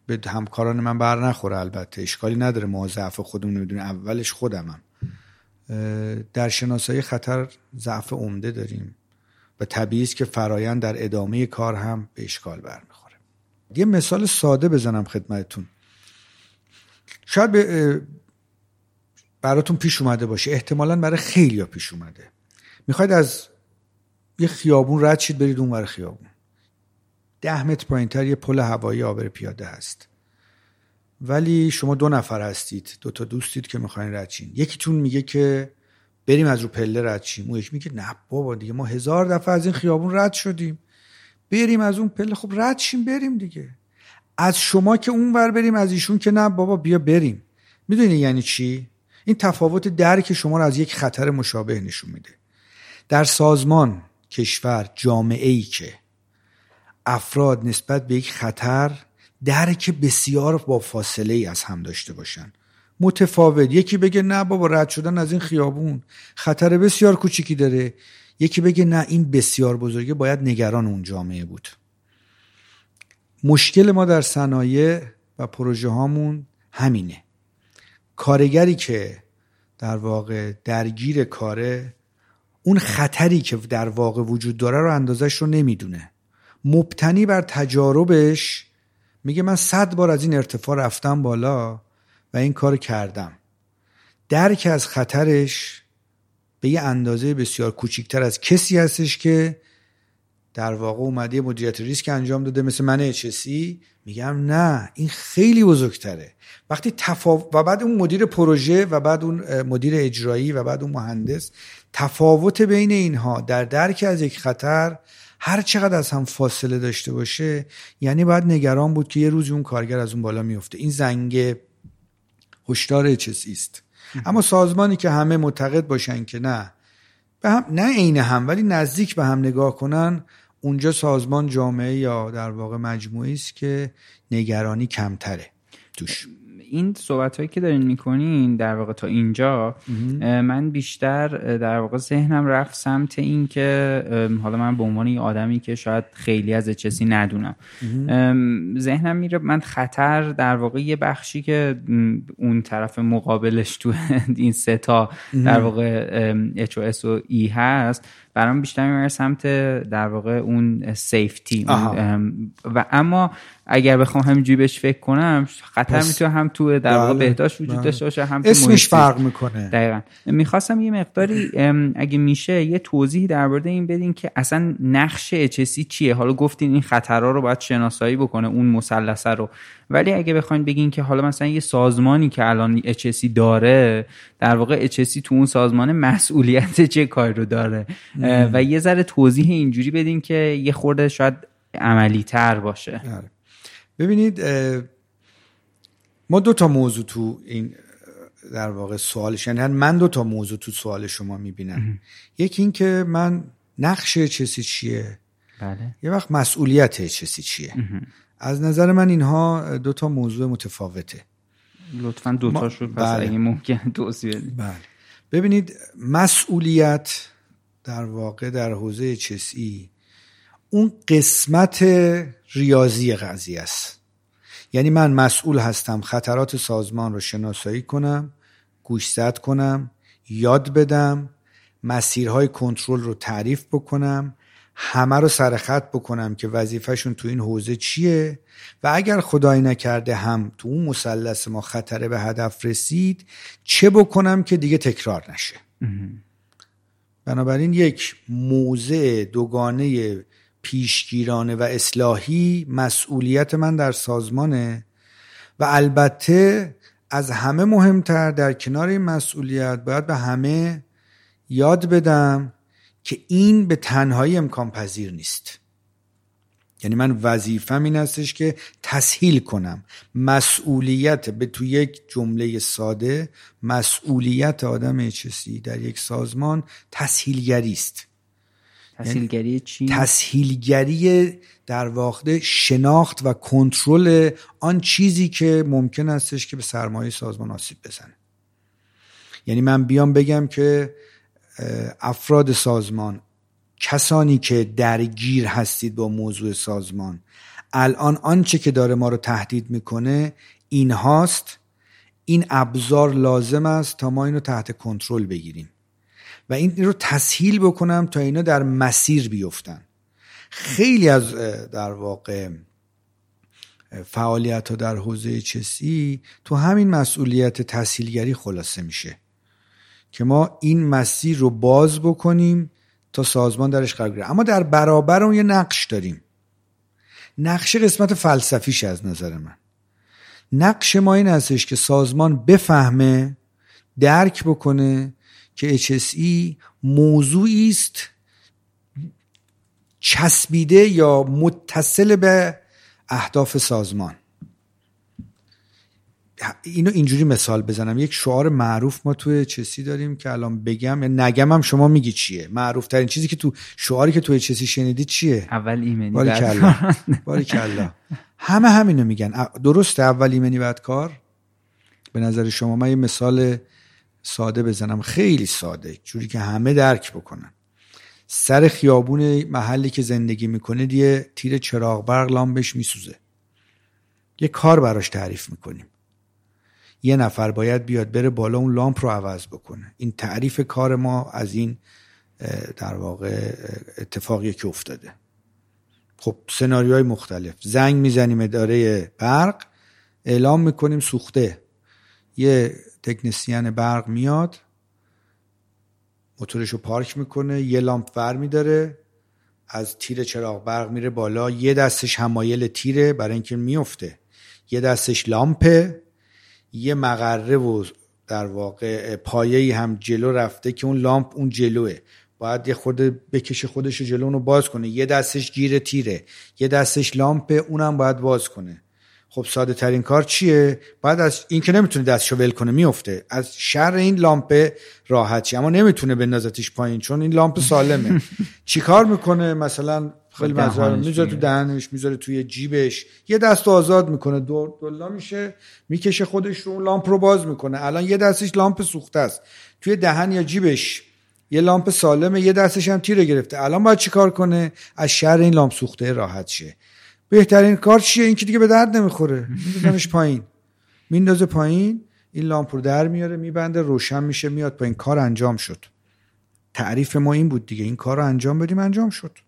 به همکاران من بر نخوره البته. اشکالی نداره ما ضعف خودمون نمی‌دونیم اولش خودمم در شناسایی خطر ضعف عمده داریم و طبیعی است که فرایند در ادامه کار هم به اشکال برمیخوره یه مثال ساده بزنم خدمتتون. شاید به براتون پیش اومده باشه. احتمالا برای خیلی ها پیش اومده. می‌خواید از یه خیابون رد شید برید اون خیابون. ده متر پایین تر یه پل هوایی آبر پیاده هست. ولی شما دو نفر هستید دو تا دوستید که می‌خواین رد شین. یکیتون میگه که بریم از رو پله رد شیم. اون یکی میگه نه بابا دیگه ما هزار دفعه از این خیابون رد شدیم. بریم از اون پله. خب رد شیم بریم دیگه. از شما که اون ور بریم از ایشون که نه بابا بیا بریم. می‌دونی یعنی چی؟ این تفاوت درک شما را از یک خطر مشابه نشون میده. در سازمان کشور جامعه ای که افراد نسبت به یک خطر درک بسیار با فاصله ای از هم داشته باشن. متفاوت. یکی بگه نه بابا رد شدن از این خیابون خطر بسیار کوچیکی داره. یکی بگه نه این بسیار بزرگه باید نگران اون جامعه بود. مشکل ما در صنایع و پروژه هامون همینه. کارگری که در واقع درگیر کاره اون خطری که در واقع وجود داره رو اندازش رو نمی‌دونه. مبتنی بر تجاربش میگه من صد بار از این ارتفاع رفتم بالا و این کار کردم. درک از خطرش به یه اندازه بسیار کوچیکتر از کسی هستش که در واقع اومده مدیریت ریسک انجام داده مثل من اچسی میگم نه این خیلی بزرگتره. وقتی تفاوت و بعد اون مدیر پروژه و بعد اون مدیر اجرایی و بعد اون مهندس تفاوت بین اینها در درک از یک خطر هر چقدر از هم فاصله داشته باشه یعنی باید نگران بود که یه روزی اون کارگر از اون بالا میفته این زنگ هشدار اچسی است. اما سازمانی که همه معتقد باشن که نه به هم نه عین هم ولی نزدیک به هم نگاه کنن اونجا سازمان جامعه یا در واقع مجموعی است که نگرانی کمتره توش. این صحبت هایی که دارین می‌کنین در واقع تا اینجا من بیشتر در واقع ذهنم رفت سمت این که حالا من به عنوان یه آدمی که شاید خیلی از چیزی ندونم. ذهنم میره من خطر در واقع یه بخشی که اون طرف مقابلش تو <laughs> این سه تا در واقع HOS و E هست. برام بیشتر می‌بره سمت در واقع اون سیفتی و اما اگر بخوام همینجوری بهش فکر کنم خطر می‌تونه هم تو در واقع بله، بهداشت وجود بله. داشته باشه هم تو اسمش فرق می‌کنه. دقیقا. می‌خواستم یه مقداری اگه میشه یه توضیح درباره این بدین که اصلا نقش اچسی چیه؟ حالا گفتین این خطرها رو باید شناسایی بکنه اون مثلثه رو. ولی اگه بخواین بگین که حالا مثلا یه سازمانی که الان اچسی داره در واقع اچسی تو اون سازمان مسئولیت <laughs> چه کاری رو داره؟ و یه ذره توضیح اینجوری بدین که یه خورده شاید عملی تر باشه. آره. ببینید ما دو تا موضوع تو این در واقع سوالش یعنی من دو تا موضوع تو سوال شما می‌بینم. یکی این که من نقش چسی چیه؟ بله. یه وقت مسئولیت چسی چیه؟ از نظر من اینها دو تا موضوع متفاوته. لطفا دو تاشو پس بله. اگه ممکن توضیح بله. ببینید مسئولیت در واقع در حوزه چسی اون قسمت ریاضی قضیه است. یعنی من مسئول هستم خطرات سازمان رو شناسایی کنم گوشزد کنم یاد بدم مسیرهای کنترل رو تعریف بکنم همه رو سرخط بکنم که وظیفهشون تو این حوزه چیه و اگر خدای نکرده هم تو اون مثلث ما خطره به هدف رسید چه بکنم که دیگه تکرار نشه؟ بنابراین یک موضع دوگانه پیشگیرانه و اصلاحی مسئولیت من در سازمانه و البته از همه مهمتر در کنار این مسئولیت باید به همه یاد بدم که این به تنهایی امکان پذیر نیست. یعنی من وظیفم این هستش که تسهیل کنم. مسئولیت به تو یک جمله ساده مسئولیت آدم اچسی در یک سازمان تسهیلگری است. تسهیلگری یعنی چی؟ تسهیلگری در واقع شناخت و کنترل آن چیزی که ممکن استش که به سرمایه سازمان آسیب بزنه. یعنی من بیام بگم که افراد سازمان کسانی که درگیر هستید با موضوع سازمان. الان آنچه که داره ما رو تهدید می‌کنه این هاست این ابزار لازم است تا ما اینو تحت کنترل بگیریم. و این رو تسهیل بکنم تا اینا در مسیر بیفتن. خیلی از در واقع فعالیت ها در حوزه چسی تو همین مسئولیت تسهیلگری خلاصه میشه. که ما این مسیر رو باز بکنیم تا سازمان درش قرار گیره. اما در برابر اون یه نقش داریم. نقش قسمت فلسفیش از نظر من. نقش ما این هستش که سازمان بفهمه درک بکنه که HSE موضوعی است چسبیده یا متصل به اهداف سازمان. اینو اینجوری مثال بزنم. یک شعار معروف ما توی چسی داریم که الان بگم یا نگم هم شما میگی چیه. معروف ترین چیزی که تو شعاری که توی چسی شنیدی چیه؟ اول ایمنی باری کلا. باری کلا. همه همینو میگن. درسته اول ایمنی بعد کار؟ به نظر شما من یه مثال ساده بزنم. خیلی ساده. جوری که همه درک بکنن. سر خیابون محلی که زندگی می‌کنه دیگه تیر چراغ برق لامبش میسوزه. یه کار براش تعریف می‌کنیم. یه نفر باید بیاد بره بالا اون لامپ رو عوض بکنه. این تعریف کار ما از این در واقع اتفاقی که افتاده. خب سناریوهای مختلف. زنگ می‌زنیم اداره برق. اعلام می‌کنیم سوخته. یه تکنسیان برق میاد. موتورش رو پارک می‌کنه. یه لامپ ور میداره. از تیر چراغ برق میره بالا. یه دستش همایل تیره. برای اینکه میفته یه دستش لامپه. یه مقره و در واقع پایه هم جلو رفته که اون لامپ اون جلوه. باید یه خورده بکشه خودش جلو اونو باز کنه. یه دستش گیر تیره یه دستش لامپه اونم باید باز کنه. خب ساده ترین کار چیه؟ بعد از این که نمی‌تونه دستشو ول کنه میفته از شر این لامپ راحت اما نمی‌تونه بندازتش پایین چون این لامپ سالمه. <laughs> چیکار می‌کنه؟ مثلا خیلی مزار می‌ذاره تو دهنش می‌ذاره توی جیبش. یه دست آزاد می‌کنه دور دلا میشه می‌کشه خودش رو لامپ رو باز می‌کنه. الان یه دستش لامپ سوخته است. توی دهن یا جیبش یه لامپ سالمه یه دستش هم تیره گرفته. الان باید چیکار کنه؟ از شر این لامپ سوخته راحت شه. بهترین کار چیه؟ این که دیگه به درد نمی‌خوره. میندازمش پایین. میندازه پایین این لامپ رو در میاره میبنده روشن میشه میاد پایین. کار انجام شد. تعریف ما این بود دیگه. این کار رو انجام بدیم انجام شد.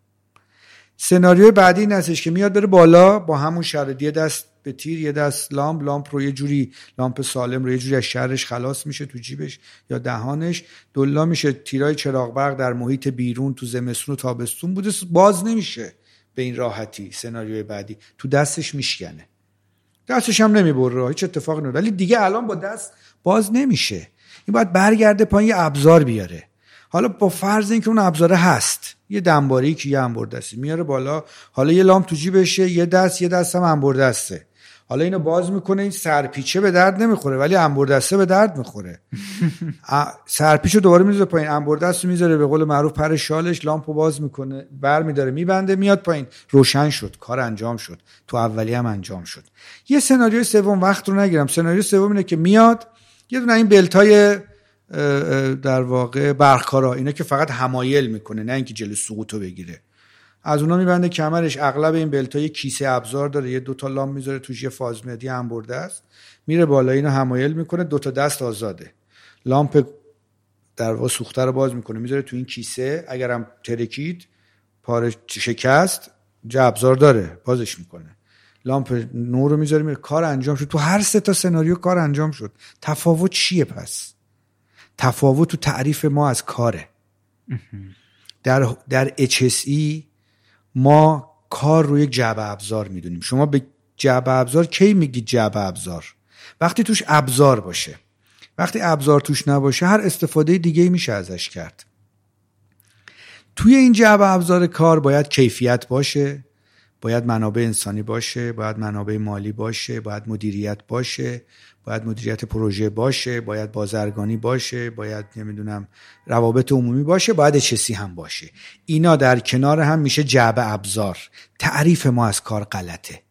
سناریوی بعدی این هستش که میاد بره بالا با همون شرط یه دست به تیر یه دست لامپ. لامپ رو یه جوری لامپ سالم رو یه جوری از شرش خلاص میشه تو جیبش یا دهانش. دلا میشه تیرای چراغ برق در محیط بیرون تو زمستون و تابستون بوده. باز نمیشه به این راحتی سناریوی بعدی. تو دستش میشکنه. دستش هم نمی‌بره. هیچ اتفاقی نمیفته ولی دیگه الان با دست باز نمیشه. این باید برگرده پایین یه ابزار بیاره. حالا با فرض اینکه اون ابزاره هست یه دنباری که یه انبردستی میاره بالا حالا یه لامپ تو جیبشه یه دست یه دست هم انبردسته حالا اینو باز می‌کنه این سرپیچه به درد نمی‌خوره ولی انبردسته به درد می‌خوره. <laughs> سرپیچه دوباره می‌ذاره پایین انبردست می‌ذاره به قول معروف پر شالش لامپو باز می‌کنه بر میداره میبنده میاد پایین. روشن شد کار انجام شد. تو اولی هم انجام شد. یه سناریوی سوم وقت رو نگیرم. سناریو سوم اینه که میاد یه دونه این بلتای در واقع برخکارا اینا که فقط همایل می‌کنه نه اینکه جلو سقوطو بگیره. از اونا میبنده کمرش. اغلب این بلت یه کیسه ابزار داره. یه دوتا لام می‌ذاره توش یه فاز مدی هم برده است. میره بالا اینو همایل می‌کنه. دوتا دست آزاده. لامپ در واقع سوخته رو باز می‌کنه. می‌ذاره تو این کیسه. اگرم ترکید پاره شکست جا ابزار داره. بازش می‌کنه. لامپ نور رو می‌ذاره میره. کار انجام شد. تو هر سه تا سناریو کار انجام شد. تفاوت چیه پس؟ تفاوت تو تعریف ما از کاره. در در HSE ما کار رو یک جعبه ابزار می‌دونیم. شما به جعبه ابزار کی میگید جعبه ابزار؟ وقتی توش ابزار باشه. وقتی ابزار توش نباشه هر استفاده دیگه میشه ازش کرد. توی این جعبه ابزار کار باید کیفیت باشه. باید منابع انسانی باشه باید منابع مالی باشه باید مدیریت باشه باید مدیریت پروژه باشه باید بازرگانی باشه باید نمی‌دونم روابط عمومی باشه باید چسی هم باشه. اینا در کنار هم میشه جعبه ابزار. تعریف ما از کار غلطه.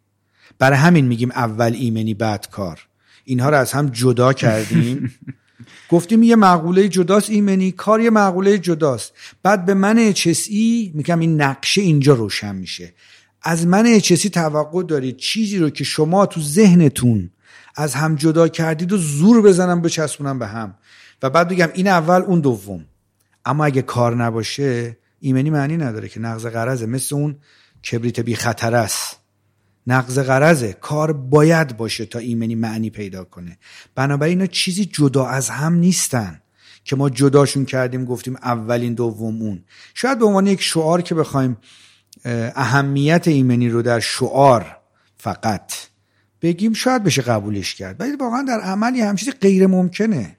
برای همین میگیم اول ایمنی بعد کار. اینها رو از هم جدا کردیم. <laughs> گفتیم یه مقوله جداست ایمنی کار یه مقوله جداست. بعد به من چسی میگم این نقشه اینجا روشن میشه. از من چسی توقع دارید چیزی رو که شما تو ذهنتون از هم جدا کردید و زور بزنم بچسبونم به هم. و بعد بگم این اول اون دوم. اما اگه کار نباشه ایمنی معنی نداره که نقض قرضه مثل اون کبریت بی خطر است. نقض قرضه کار باید باشه تا ایمنی معنی پیدا کنه. بنابراین اینا چیزی جدا از هم نیستن که ما جداشون کردیم گفتیم اولین دوم اون. شاید به عنوان یک شعار که بخوایم اهمیت ایمنی رو در شعار فقط بگیم شاید بشه قبولش کرد. ولی واقعا در عمل هم چیزی غیر ممکنه.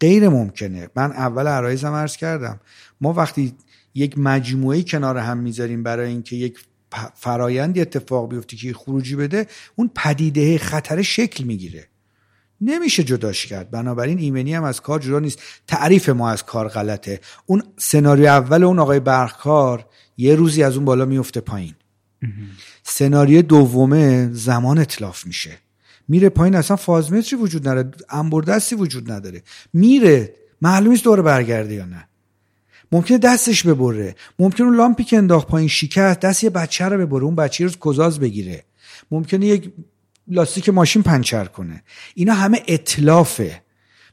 غیر ممکنه. من اول عرایزم عرض کردم. ما وقتی یک مجموعه کنار هم می‌ذاریم برای اینکه یک فرایندی اتفاق بیفته که خروجی بده اون پدیده خطر شکل می‌گیره. نمیشه جداش کرد. بنابراین ایمنی هم از کار جدا نیست. تعریف ما از کار غلطه. اون سناریو اول اون آقای برخکار یه روزی از اون بالا میفته پایین. سناریو دومه زمان اطلاف میشه. میره پایین اصلا فازمتری وجود نداره. انبردستی وجود نداره. میره. معلوم نیست دوره برگرده یا نه. ممکنه دستش ببره. ممکنه اون لامپی که انداخت پایین شکست دست یه بچه رو ببره. اون بچه رو کزاز بگیره. ممکنه یک لاستیک ماشین پنچر کنه. اینا همه اطلافه.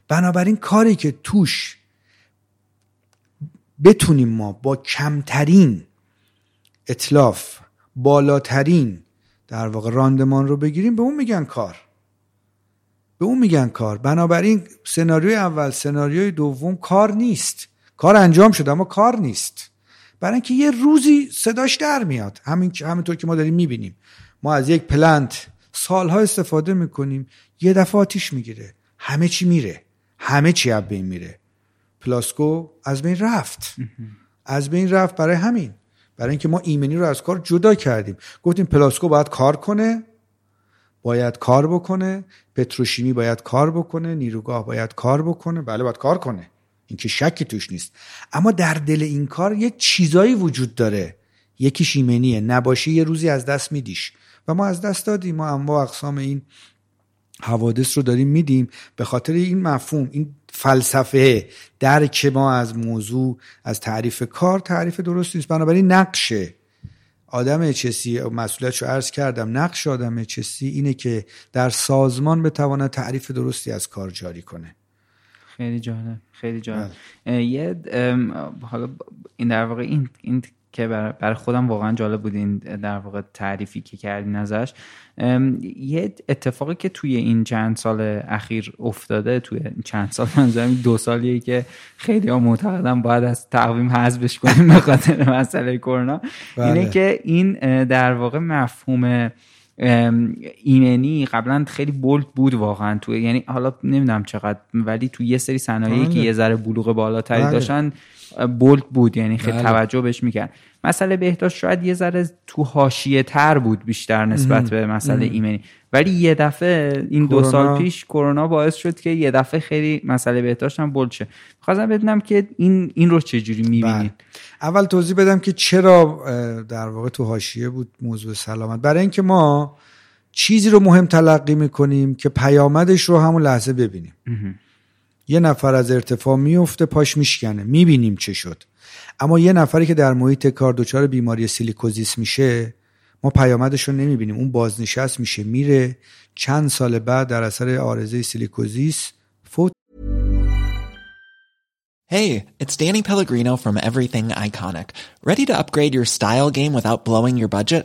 بنابراین کاری که توش بتونیم ما با کمترین اطلاف بالاترین در واقع راندمان رو بگیریم به اون میگن کار. به اون میگن کار. بنابراین سناریوی اول سناریوی دوم کار نیست. کار انجام شده اما کار نیست. برای اینکه یه روزی صداش در میاد. همین همینطور که ما داریم می‌بینیم. ما از یک پلنت سالها استفاده می‌کنیم یه دفعه آتیش می‌گیره. همه چی میره. همه چی از بین میره. پلاسکو از بین رفت. از بین رفت برای همین. برای اینکه ما ایمنی رو از کار جدا کردیم. گفتیم پلاسکو باید کار کنه باید کار بکنه پتروشیمی باید کار بکنه نیروگاه باید کار بکنه. بله باید کار کنه. این که شکی توش نیست. اما در دل این کار یه چیزایی وجود داره. یکیش ایمنیه. نباشه یه روزی از دست میدیش. و ما از دست دادیم. ما انواع اقسام این حوادث رو داریم میدیم. به خاطر این مفهوم این فلسفه درک ما از موضوع از تعریف کار تعریف درست نیست. بنابراین نقشه آدم چسی مسئولیتش رو عرض کردم نقش آدم چسی اینه که در سازمان بتواند تعریف درستی از کار جاری کنه. خیلی جالب خیلی جالب. یه حالا این در واقع این این که برای خودم واقعا جالب بود این در واقع تعریفی که کردین ازش یه اتفاقی که توی این چند سال اخیر افتاده توی چند سال منظورم دو سالیه که خیلی ها معتقدم باید از تقویم حذفش کنیم به خاطر مسئله کرونا اینه بله. که این در واقع مفهوم ایمنی قبلا خیلی بولد بود واقعا تو یعنی حالا نمی‌دونم چقدر ولی تو یه سری صنایعی که بله. یه ذره بلوغ بالاتری بله. داشتن بولد بود یعنی خیلی بله. توجه بهش می‌کرد. مسئله بهداشت شاید یه ذره تو حاشیه تر بود بیشتر نسبت به مسئله ایمنی. ولی یه دفعه این دو سال پیش کرونا باعث شد که یه دفعه خیلی مسئله بهداشت هم بولد شه. خواستم بدونم که این این رو چجوری می‌بینید؟ اول توضیح بدم که چرا در واقع تو حاشیه بود موضوع سلامت. برای اینکه ما چیزی رو مهم تلقی می‌کنیم که پیامدش رو همون لحظه ببینیم. یه نفر از ارتفاع میفته پاش میشکنه. می‌بینیم چه شد. اما یه نفری که در محیط کار دچار بیماری سیلیکوزیس میشه ما پیامدش رو نمی‌بینیم. اون بازنشست میشه میره. چند سال بعد در اثر آرزه سیلیکوزیس فوت. Hey, it's Danny Pellegrino from Everything Iconic. Ready to upgrade your style game without blowing your budget?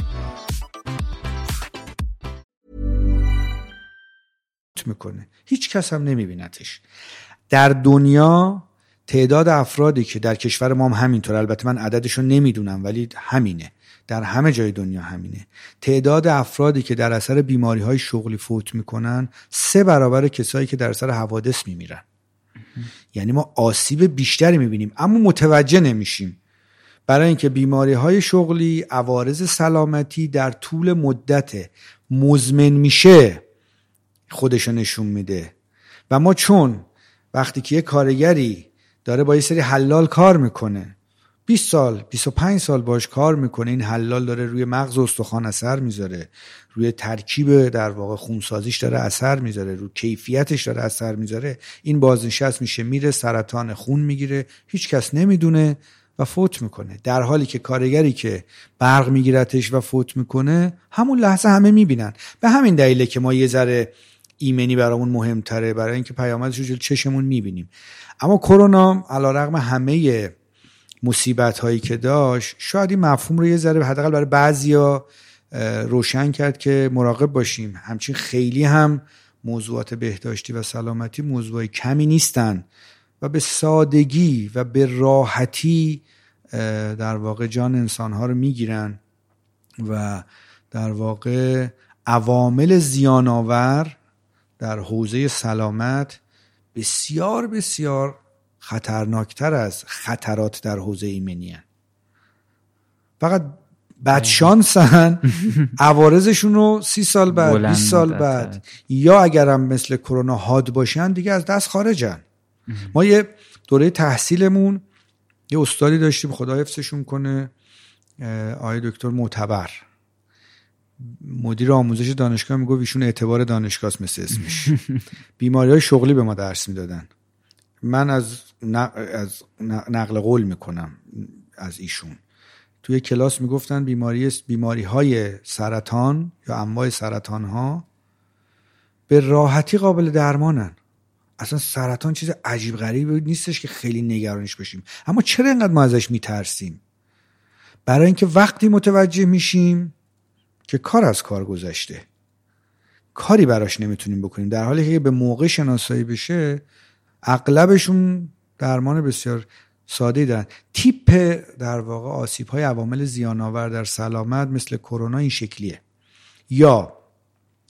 می‌کنه. هیچ کس هم نمیبینتش. در دنیا تعداد افرادی که در کشور ما هم همینطور البته من عددش رو نمی‌دونم ولی همینه. در همه جای دنیا همینه. تعداد افرادی که در اثر بیماری های شغلی فوت می‌کنن سه برابر کسایی که در اثر حوادث میمیرن. یعنی ما آسیب بیشتری می‌بینیم اما متوجه نمیشیم. برای اینکه بیماری های شغلی عوارض سلامتی در طول مدت مزمن میشه خودشو نشون میده. و ما چون وقتی که یه کارگری داره با یه سری حلال کار می‌کنه 20 سال 25 سال باش کار می‌کنه این حلال داره روی مغز و استخوان اثر می‌ذاره روی ترکیب در واقع خونسازیش داره اثر می‌ذاره روی کیفیتش داره اثر می‌ذاره این بازنشست میشه میره سرطان خون می‌گیره هیچ کس نمی‌دونه و فوت می‌کنه. در حالی که کارگری که برق میگیرتش و فوت می‌کنه همون لحظه همه می‌بینن. به همین دلیله که ما یه ذره ایمنی برامون مهمتره برای اینکه پیامدش رو جلو چشمون می‌بینیم. اما کرونا علیرغم همه مصیبت هایی که داشت شاید این مفهوم رو یه ذره حداقل برای بعضیا روشن کرد که مراقب باشیم. همچین خیلی هم موضوعات بهداشتی و سلامتی موضوع کمی نیستن و به سادگی و به راحتی در واقع جان انسان ها رو می‌گیرن و در واقع عوامل زیانآور در حوزه سلامت بسیار بسیار خطرناکتر از خطرات در حوزه ایمنی هن. فقط بعد شانسن <laughs> عوارضشون رو سی سال بعد بلند 20 سال بعد. یا اگرم مثل کرونا حاد باشن دیگه از دست خارجن ما یه دوره تحصیلمون یه استادی داشتیم خدا حفظشون کنه آقای دکتر معتبر مدیر آموزش دانشگاه می‌گفت ایشون اعتبار دانشگاه مثل اسمش. <laughs> بیماری های شغلی به ما درس می‌دادن. من از نق- از نقل قول می‌کنم از ایشون. توی کلاس می‌گفتن بیماری بیماری های سرطان یا انواع سرطان ها به راحتی قابل درمانن. اصلا سرطان چیز عجیب غریبی نیستش که خیلی نگرانش باشیم. اما چرا اینقدر ما ازش میترسیم؟ برای اینکه وقتی متوجه میشیم که کار از کار گذشته. کاری براش نمی‌تونیم بکنیم. در حالی که به موقع شناسایی بشه اغلبشون درمان بسیار ساده دارن. تیپ در واقع آسیب های عوامل زیان آور در سلامت مثل کرونا این شکلیه. یا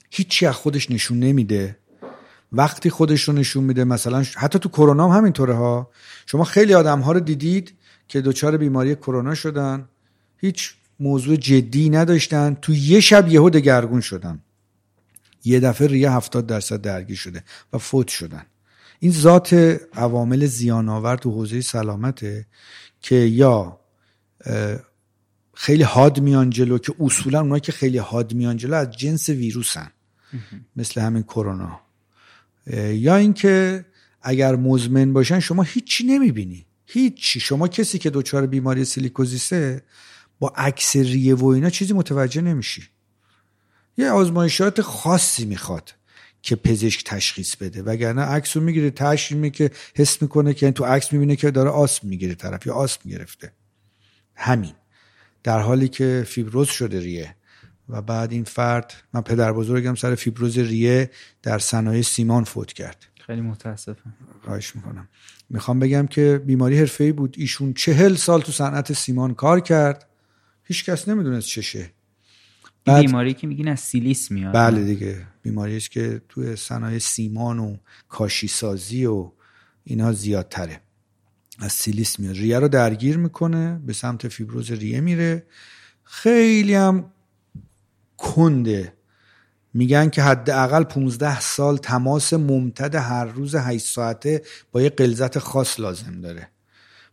هیچی از خودش نشون نمیده. وقتی خودش رو نشون میده مثلا حتی تو کرونا هم همینطوره ها. شما خیلی آدم ها رو دیدید که دچار بیماری کرونا شدن. هیچ موضوع جدی نداشتن. تو یه شب یهو دگرگون شدن. یه دفعه ریه هفتاد درصد درگیر شده و فوت شدن. این ذات عوامل زیان آور تو حوزه سلامته که یا خیلی حاد میان جلو که اصولا اونایی که خیلی حاد میان جلو از جنس ویروسن. مثل همین کرونا. یا اینکه اگر مزمن باشن شما هیچی نمی‌بینی. هیچی. شما کسی که دچار بیماری سیلیکوزیسه با عکس ریه و اینا چیزی متوجه نمیشی. یه آزمایشات خاصی می‌خواد که پزشک تشخیص بده. وگرنه عکس رو می‌گیره تشخیص که حس می‌کنه که تو عکس می‌بینه که داره آسم می‌گیره طرف یا آسم گرفته. همین. در حالی که فیبروز شده ریه و بعد این فرد من پدر بزرگم سر فیبروز ریه در صنایع سیمان فوت کرد. خیلی متاسفم. خواهش می‌کنم. می‌خوام بگم که بیماری حرفه‌ای بود. ایشون چهل سال تو صنعت سیمان کار کرد. هیچ کس نمی‌دونست چشه بعد- بیماری که میگین از سیلیس میاد بله دیگه. بیماری است که توی صنایع سیمان و کاشی سازی و اینا زیادتره. از سیلیس میاد. ریه رو درگیر می‌کنه به سمت فیبروز ریه میره. خیلی هم کنده. میگن که حداقل 15 سال تماس ممتد هر روز 8 ساعته با یه قلزت خاص لازم داره.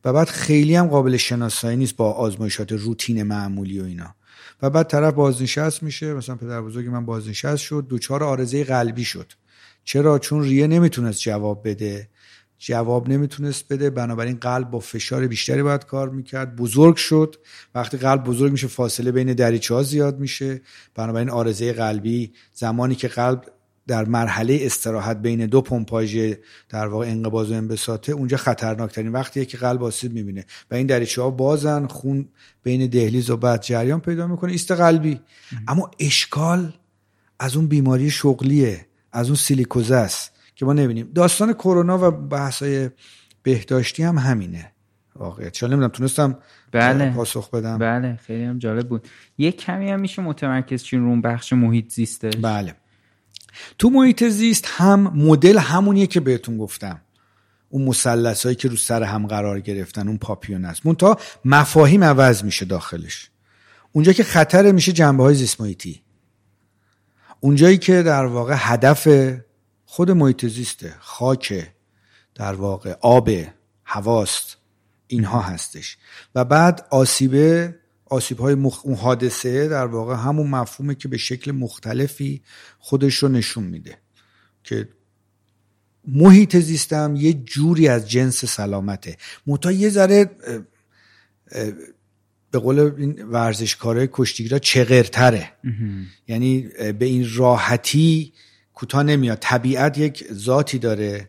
و بعد خیلی هم قابل شناسایی نیست با آزمایشات روتین معمولی و اینا. و بعد طرف بازنشست میشه مثلا پدر بزرگ من بازنشست شد دوچار آرزه قلبی شد. چرا؟ چون ریه نمی‌تونست جواب بده. جواب نمی‌تونست بده. بنابراین قلب با فشار بیشتری باید کار می‌کرد. بزرگ شد. وقتی قلب بزرگ میشه فاصله بین دریچه ها زیاد میشه. بنابراین آرزه قلبی زمانی که قلب در مرحله استراحت بین دو پمپاژ در واقع انقباض و انبساطه اونجا خطرناکترین وقتیه که قلب آسیب می‌بینه. و این دریچه ها بازن خون بین دهلیز و بعد جریان پیدا می‌کنه ایست قلبی. اما اشکال از اون بیماری شغلیه از اون سیلیکوزه است که ما نبینیم داستان کرونا و بحثای بهداشتی هم همینه. واقعیت. چون نمی‌دونم تونستم بله. پاسخ بدم. بله خیلی هم جالب بود. یه کمی هم میشه متمرکز چین رو اون بخش محیط زیسته بله. تو محیط زیست هم مدل همونیه که بهتون گفتم. اون مثلث هایی که رو سر هم قرار گرفتن اون پاپیون است منتها مفاهیم عوض میشه داخلش. اونجا که خطر میشه جنبه های زیست محیطی اونجایی که در واقع هدف خود محیط زیسته خاک در واقع آب هواست اینها هستش. و بعد آسیبه آسیب های مخ... اون حادثه در واقع همون مفهومه که به شکل مختلفی خودش رو نشون میده که محیط زیستم یه جوری از جنس سلامته. منتها یه ذره به قول این ورزشکارای کشتیگیرا چغرتره. یعنی به این راحتی کوتاه نمیاد. طبیعت یک ذاتی داره.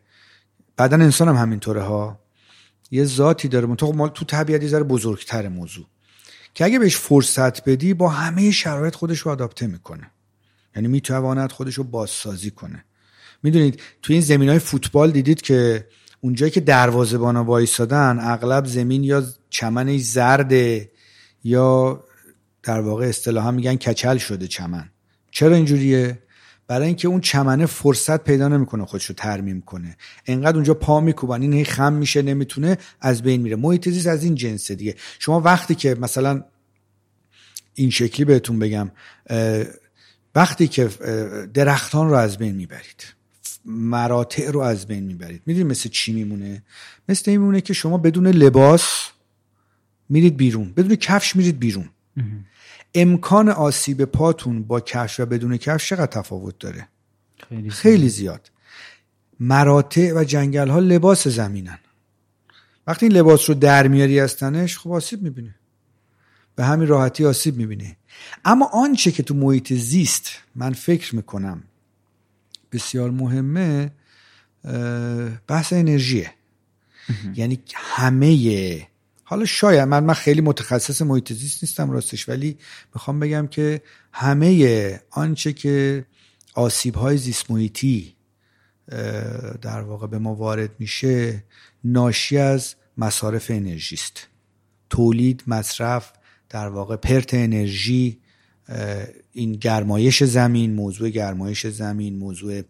بدن انسان هم همینطوره ها. یه ذاتی داره. منتها مال تو طبیعت یه ذره بزرگتر موضوع. که اگه بهش فرصت بدی با همه شرایط خودش رو آداپته می‌کنه. یعنی می‌تواند خودش رو بازسازی کنه. می‌دونید تو این زمین های فوتبال دیدید که اونجایی که دروازه‌بان وایسادن اغلب زمین یا چمن زرده یا در واقع اصطلاحا میگن کچل شده چمن. چرا اینجوریه؟ برای اینکه اون چمنه فرصت پیدا نمی‌کنه خودش رو ترمیم کنه. انقدر اونجا پا میکوبن این خم میشه نمی‌تونه از بین میره. محیط زیست از این جنسه دیگه. شما وقتی که مثلا این شکلی بهتون بگم وقتی که درختان رو از بین می‌برید مراتع رو از بین می‌برید می‌دونید مثل چی میمونه؟ مثل این میمونه که شما بدون لباس میرید بیرون. بدون کفش میرید بیرون. امکان آسیب پاتون با کفش و بدون کفش چقدر تفاوت داره؟ خیلی, خیلی زیاد. مراتع و جنگل ها لباس زمینن. وقتی این لباس رو در میاری از تنش خب آسیب می‌بینه به همین راحتی آسیب می‌بینه اما آنچه که تو محیط زیست من فکر می‌کنم بسیار مهمه بحث انرژیه. یعنی همه حالا شاید من من خیلی متخصص محیط زیست نیستم راستش ولی می‌خوام بگم که همه آنچه که آسیب های زیست محیطی در واقع به ما وارد میشه ناشی از مصارف انرژی است. تولید مصرف در واقع پرت انرژی این گرمایش زمین موضوع گرمایش زمین موضوع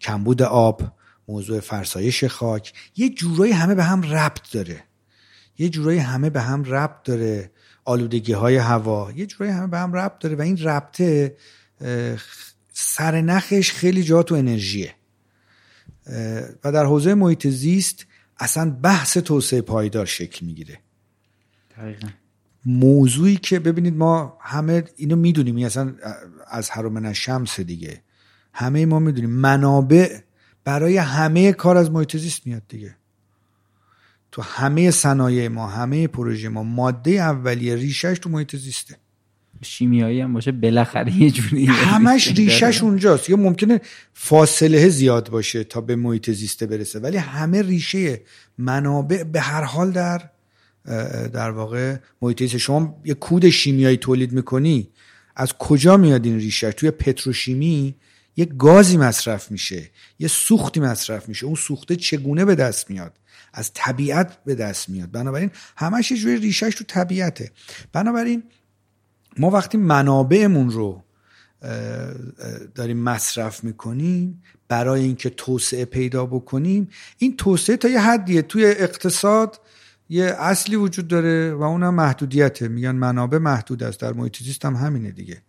کمبود آب موضوع فرسایش خاک یه جورایی همه به هم ربط داره. یه جورایی همه به هم ربط داره آلودگی های هوا. یه جورایی همه به هم ربط داره و این ربطه سر نخش خیلی جا تو انرژیه. و در حوزه محیط زیست اصلا بحث توسعه پایدار شکل می‌گیره. موضوعی که ببینید ما همه اینو می‌دونیم این اصلا از حرم شمس دیگه. همه ما می‌دونیم منابع برای همه کار از محیط زیست میاد دیگه. تو همه صنایع ما همه پروژه ما ماده اولیه ریشش تو محیط زیسته. شیمیایی هم باشه بالاخره یه جوری <laughs> همش <laughs> ریشش اونجاست. یا ممکنه فاصله زیاد باشه تا به محیط زیسته برسه ولی همه ریشه منابع به هر حال در در واقع محیط زیسته شما یه کود شیمیایی تولید می‌کنی از کجا میاد این ریشه؟ توی پتروشیمی یه گازی مصرف میشه یه سوختی مصرف میشه. اون سوخته چگونه به دست میاد؟ از طبیعت به دست میاد. بنابراین همش یه جوری ریشش تو طبیعته. بنابراین ما وقتی منابعمون رو داریم مصرف می‌کنیم برای اینکه توسعه پیدا بکنیم این توسعه تا یه حدیه. توی اقتصاد یه اصلی وجود داره و اونم محدودیته. میگن منابع محدود است. در محیط زیست هم همینه دیگه.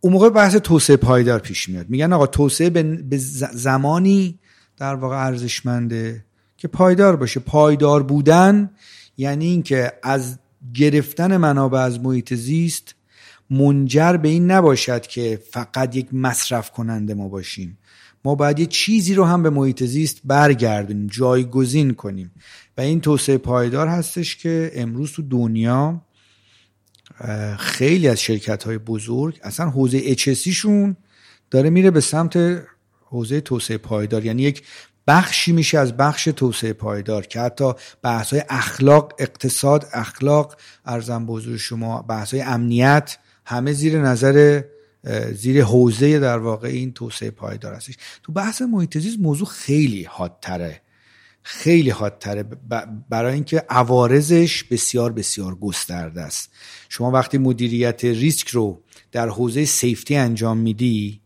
اون موقع بحث توسعه پایدار پیش میاد. میگن آقا توسعه به زمانی در واقع ارزشمنده. که پایدار باشه. پایدار بودن یعنی اینکه از گرفتن منابع از محیط زیست منجر به این نباشد که فقط یک مصرف کننده ما باشیم. ما باید یه چیزی رو هم به محیط زیست برگردونیم جایگزین کنیم. و این توسعه پایدار هستش که امروز تو دنیا خیلی از شرکت های بزرگ اصلا حوزه اچسی شون داره میره به سمت حوزه توسعه پایدار. یعنی یک بخشی میشه از بخش توسعه پایدار که حتی بحث های اخلاق اقتصاد اخلاق ارزم بزرگ شما بحث های امنیت همه زیر نظر زیر حوزه در واقع این توسعه پایدار هستش. تو بحث محیط زیست موضوع خیلی حادتره. خیلی حادتره برای اینکه عوارضش بسیار بسیار گسترده است. شما وقتی مدیریت ریسک رو در حوزه سیفتی انجام میدی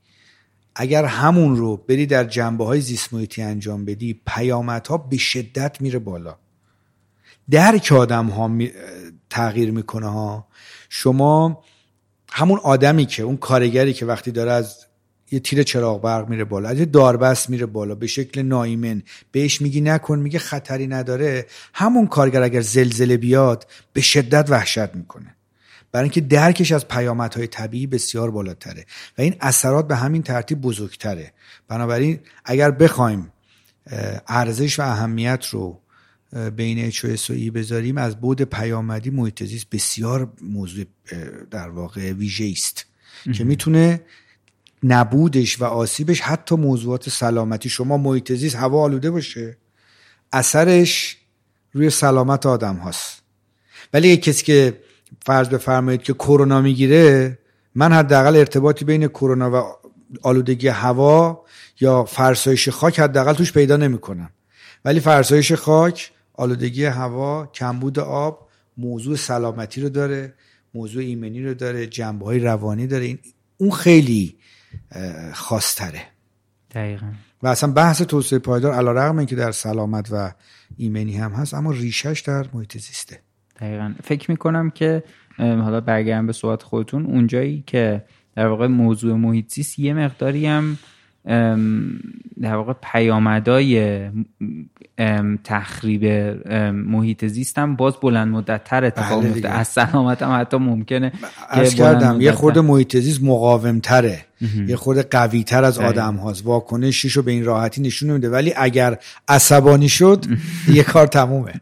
اگر همون رو بری در جنبه های زیست انجام بدی پیامدها به شدت میره بالا. درک آدم ها تغییر می‌کنه ها. شما همون آدمی که اون کارگری که وقتی داره از یه تیر چراغ برق میره بالا از یه داربست میره بالا به شکل نایمن بهش میگی نکن میگه خطری نداره همون کارگر اگر زلزله بیاد به شدت وحشت می‌کنه. برای اینکه درکش از پیامدهای طبیعی بسیار بالاتره و این اثرات به همین ترتیب بزرگتره. بنابراین اگر بخوایم ارزش و اهمیت رو بین اچ و بذاریم از بود پیامدی محیط زیست بسیار موضوع در واقع ویژه است که می‌تونه نبودش و آسیبش حتی موضوعات سلامتی. شما محیط زیست هوا آلوده باشه اثرش روی سلامت آدم هاست. ولی کسی که فرض بفرمایید که کرونا می‌گیره من حداقل ارتباطی بین کرونا و آلودگی هوا یا فرسایش خاک حداقل توش پیدا نمی‌کنم. ولی فرسایش خاک آلودگی هوا کمبود آب موضوع سلامتی رو داره موضوع ایمنی رو داره جنبه های روانی داره. این اون خیلی خاصتره. دقیقا. و اصلا بحث توسعه پایدار علا رقم که در سلامت و ایمنی هم هست اما ریشش در محیط زیسته. دقیقا. فکر می‌کنم که حالا برگردم به صحبت خودتون اونجایی که در واقع موضوع محیط زیست یه مقداری هم در واقع پیامدای تخریب محیط زیست هم باز بلند مدت تر اتفاق بله میفته از سلامت هم حتی ممکنه از کردم یه مدت خورده محیط زیست مقاوم تره. یه خورده قوی تر از آدم هاست. واکنشش رو به این راحتی نشون نمیده. ولی اگر عصبانی شد <laughs> یه کار تمومه.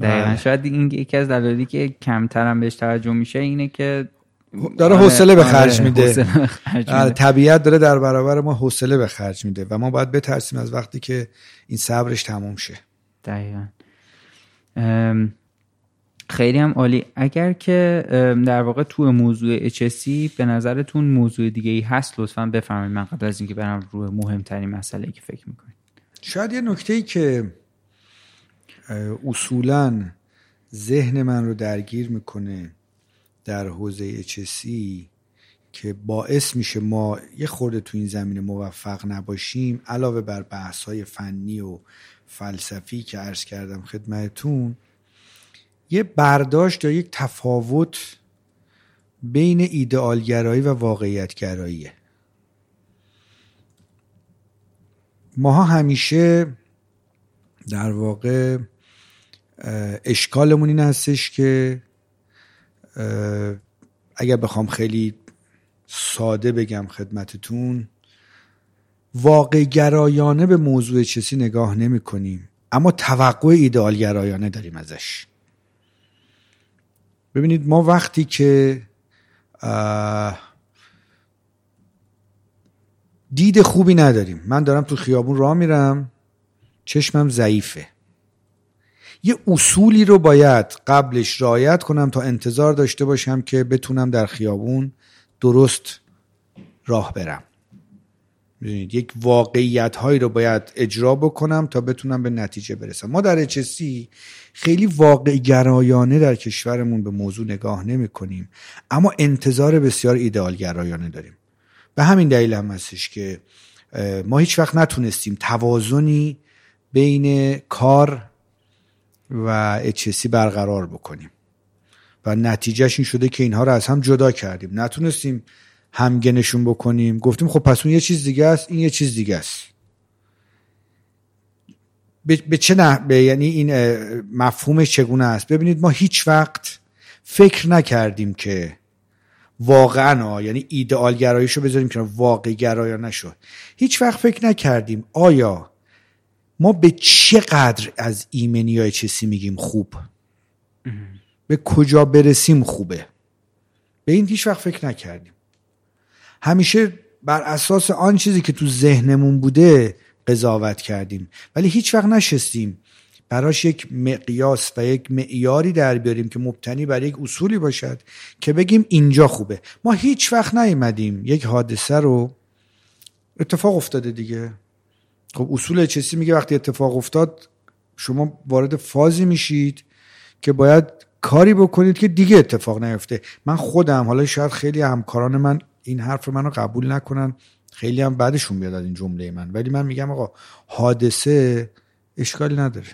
دقیقا. شاید این یکی از دلایلی که کمتر هم بهش توجه میشه اینه که داره آره، حوصله به آره، خرج میده. حوصله به خرج آره، میده. طبیعت داره در برابر ما حوصله به خرج میده و ما باید بترسیم از وقتی که این صبرش تموم شه. دقیقا. خیلی هم عالی. اگر که در واقع تو موضوع HSC به نظرتون موضوع دیگه ای هست لطفا بفرمایید. من قبل از اینکه برم روی مهمترین مسئله که فکر می‌کنید. شاید یه نکته ای که اصولا ذهن من رو درگیر می‌کنه در حوزه HSC که باعث میشه ما یه خورده تو این زمینه موفق نباشیم علاوه بر بحث فنی و فلسفی که عرض کردم خدمتون یه برداشت یا یک تفاوت بین ایدئالگرایی و واقعیتگراییه. ماها همیشه در واقع اشکالمون این هستش که اگر بخوام خیلی ساده بگم خدمتتون واقع گرایانه به موضوع چیزی نگاه نمی کنیم. اما توقع ایدئال گرایانه داریم ازش. ببینید ما وقتی که دید خوبی نداریم. من دارم تو خیابون راه میرم چشمم ضعیفه. یه اصولی رو باید قبلش رعایت کنم تا انتظار داشته باشم که بتونم در خیابون درست راه برم. می‌دونید یک واقعیت هایی رو باید اجرا بکنم تا بتونم به نتیجه برسم. ما در HSC خیلی واقع گرایانه در کشورمون به موضوع نگاه نمی کنیم اما انتظار بسیار ایدئال گرایانه داریم. به همین دلیل هم هستش که ما هیچ وقت نتونستیم توازنی بین کار و HSC برقرار بکنیم. و نتیجهش این شده که اینها رو از هم جدا کردیم. نتونستیم همگنشون بکنیم. گفتیم خب پس اون یه چیز دیگه است این یه چیز دیگه است. به چه نه یعنی این اه، مفهومش چگونه است؟ ببینید ما هیچ وقت فکر نکردیم که واقعا یعنی ایدئال گراییشو بذاریم که واقع گرایانه شد. هیچ وقت فکر نکردیم آیا ما به چقدر از ایمنی های چسی میگیم خوب؟ به کجا برسیم خوبه؟ به این هیچ وقت فکر نکردیم. همیشه بر اساس آن چیزی که تو ذهنمون بوده قضاوت کردیم. ولی هیچ وقت نشستیم براش یک مقیاس و یک معیاری در بیاریم که مبتنی بر یک اصولی باشد که بگیم اینجا خوبه. ما هیچ وقت نیومدیم یک حادثه رو اتفاق افتاده دیگه. خب اصول چسی میگه وقتی اتفاق افتاد شما وارد فازی میشید که باید کاری بکنید که دیگه اتفاق نیفته. من خودم حالا شاید خیلی همکاران من این حرف منو قبول نکنن خیلی هم بعدشون بیاد از این جمله من. ولی من میگم آقا حادثه اشکالی نداره.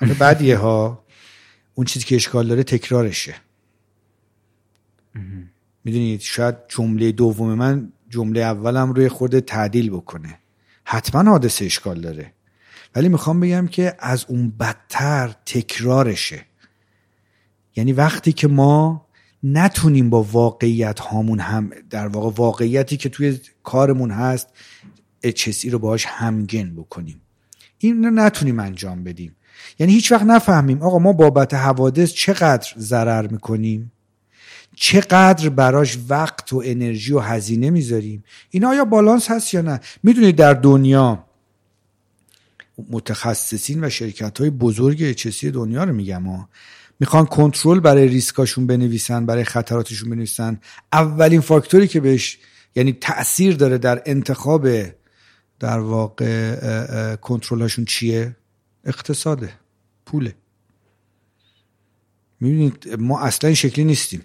حالا <laughs> بعدیه ها اون چیزی که اشکال داره تکرارشه. می‌دونید شاید جمله دوم من جمله اولم روی خورده تعدیل بکنه. حتما حادثه اشکال داره. ولی می‌خوام بگم که از اون بدتر تکرارشه. یعنی وقتی که ما نتونیم با واقعیت هامون هم در واقع واقعیتی که توی کارمون هست HSE رو باهاش همگن بکنیم. این رو نتونیم انجام بدیم. یعنی هیچ وقت نفهمیم آقا ما بابت حوادث چقدر ضرر می‌کنیم؟ چقدر براش وقت و انرژی و هزینه می‌ذاریم؟ اینا آیا بالانس هست یا نه؟ می‌دونید در دنیا متخصصین و شرکت های بزرگ اچسی دنیا رو میگم ها. می‌خوان کنترل برای ریسکاشون بنویسن برای خطراتشون بنویسن. اولین فاکتوری که بهش یعنی تاثیر داره در انتخاب در واقع کنترلشون چیه؟ اقتصاده پوله. می‌بینید ما اصلا شکلی نیستیم.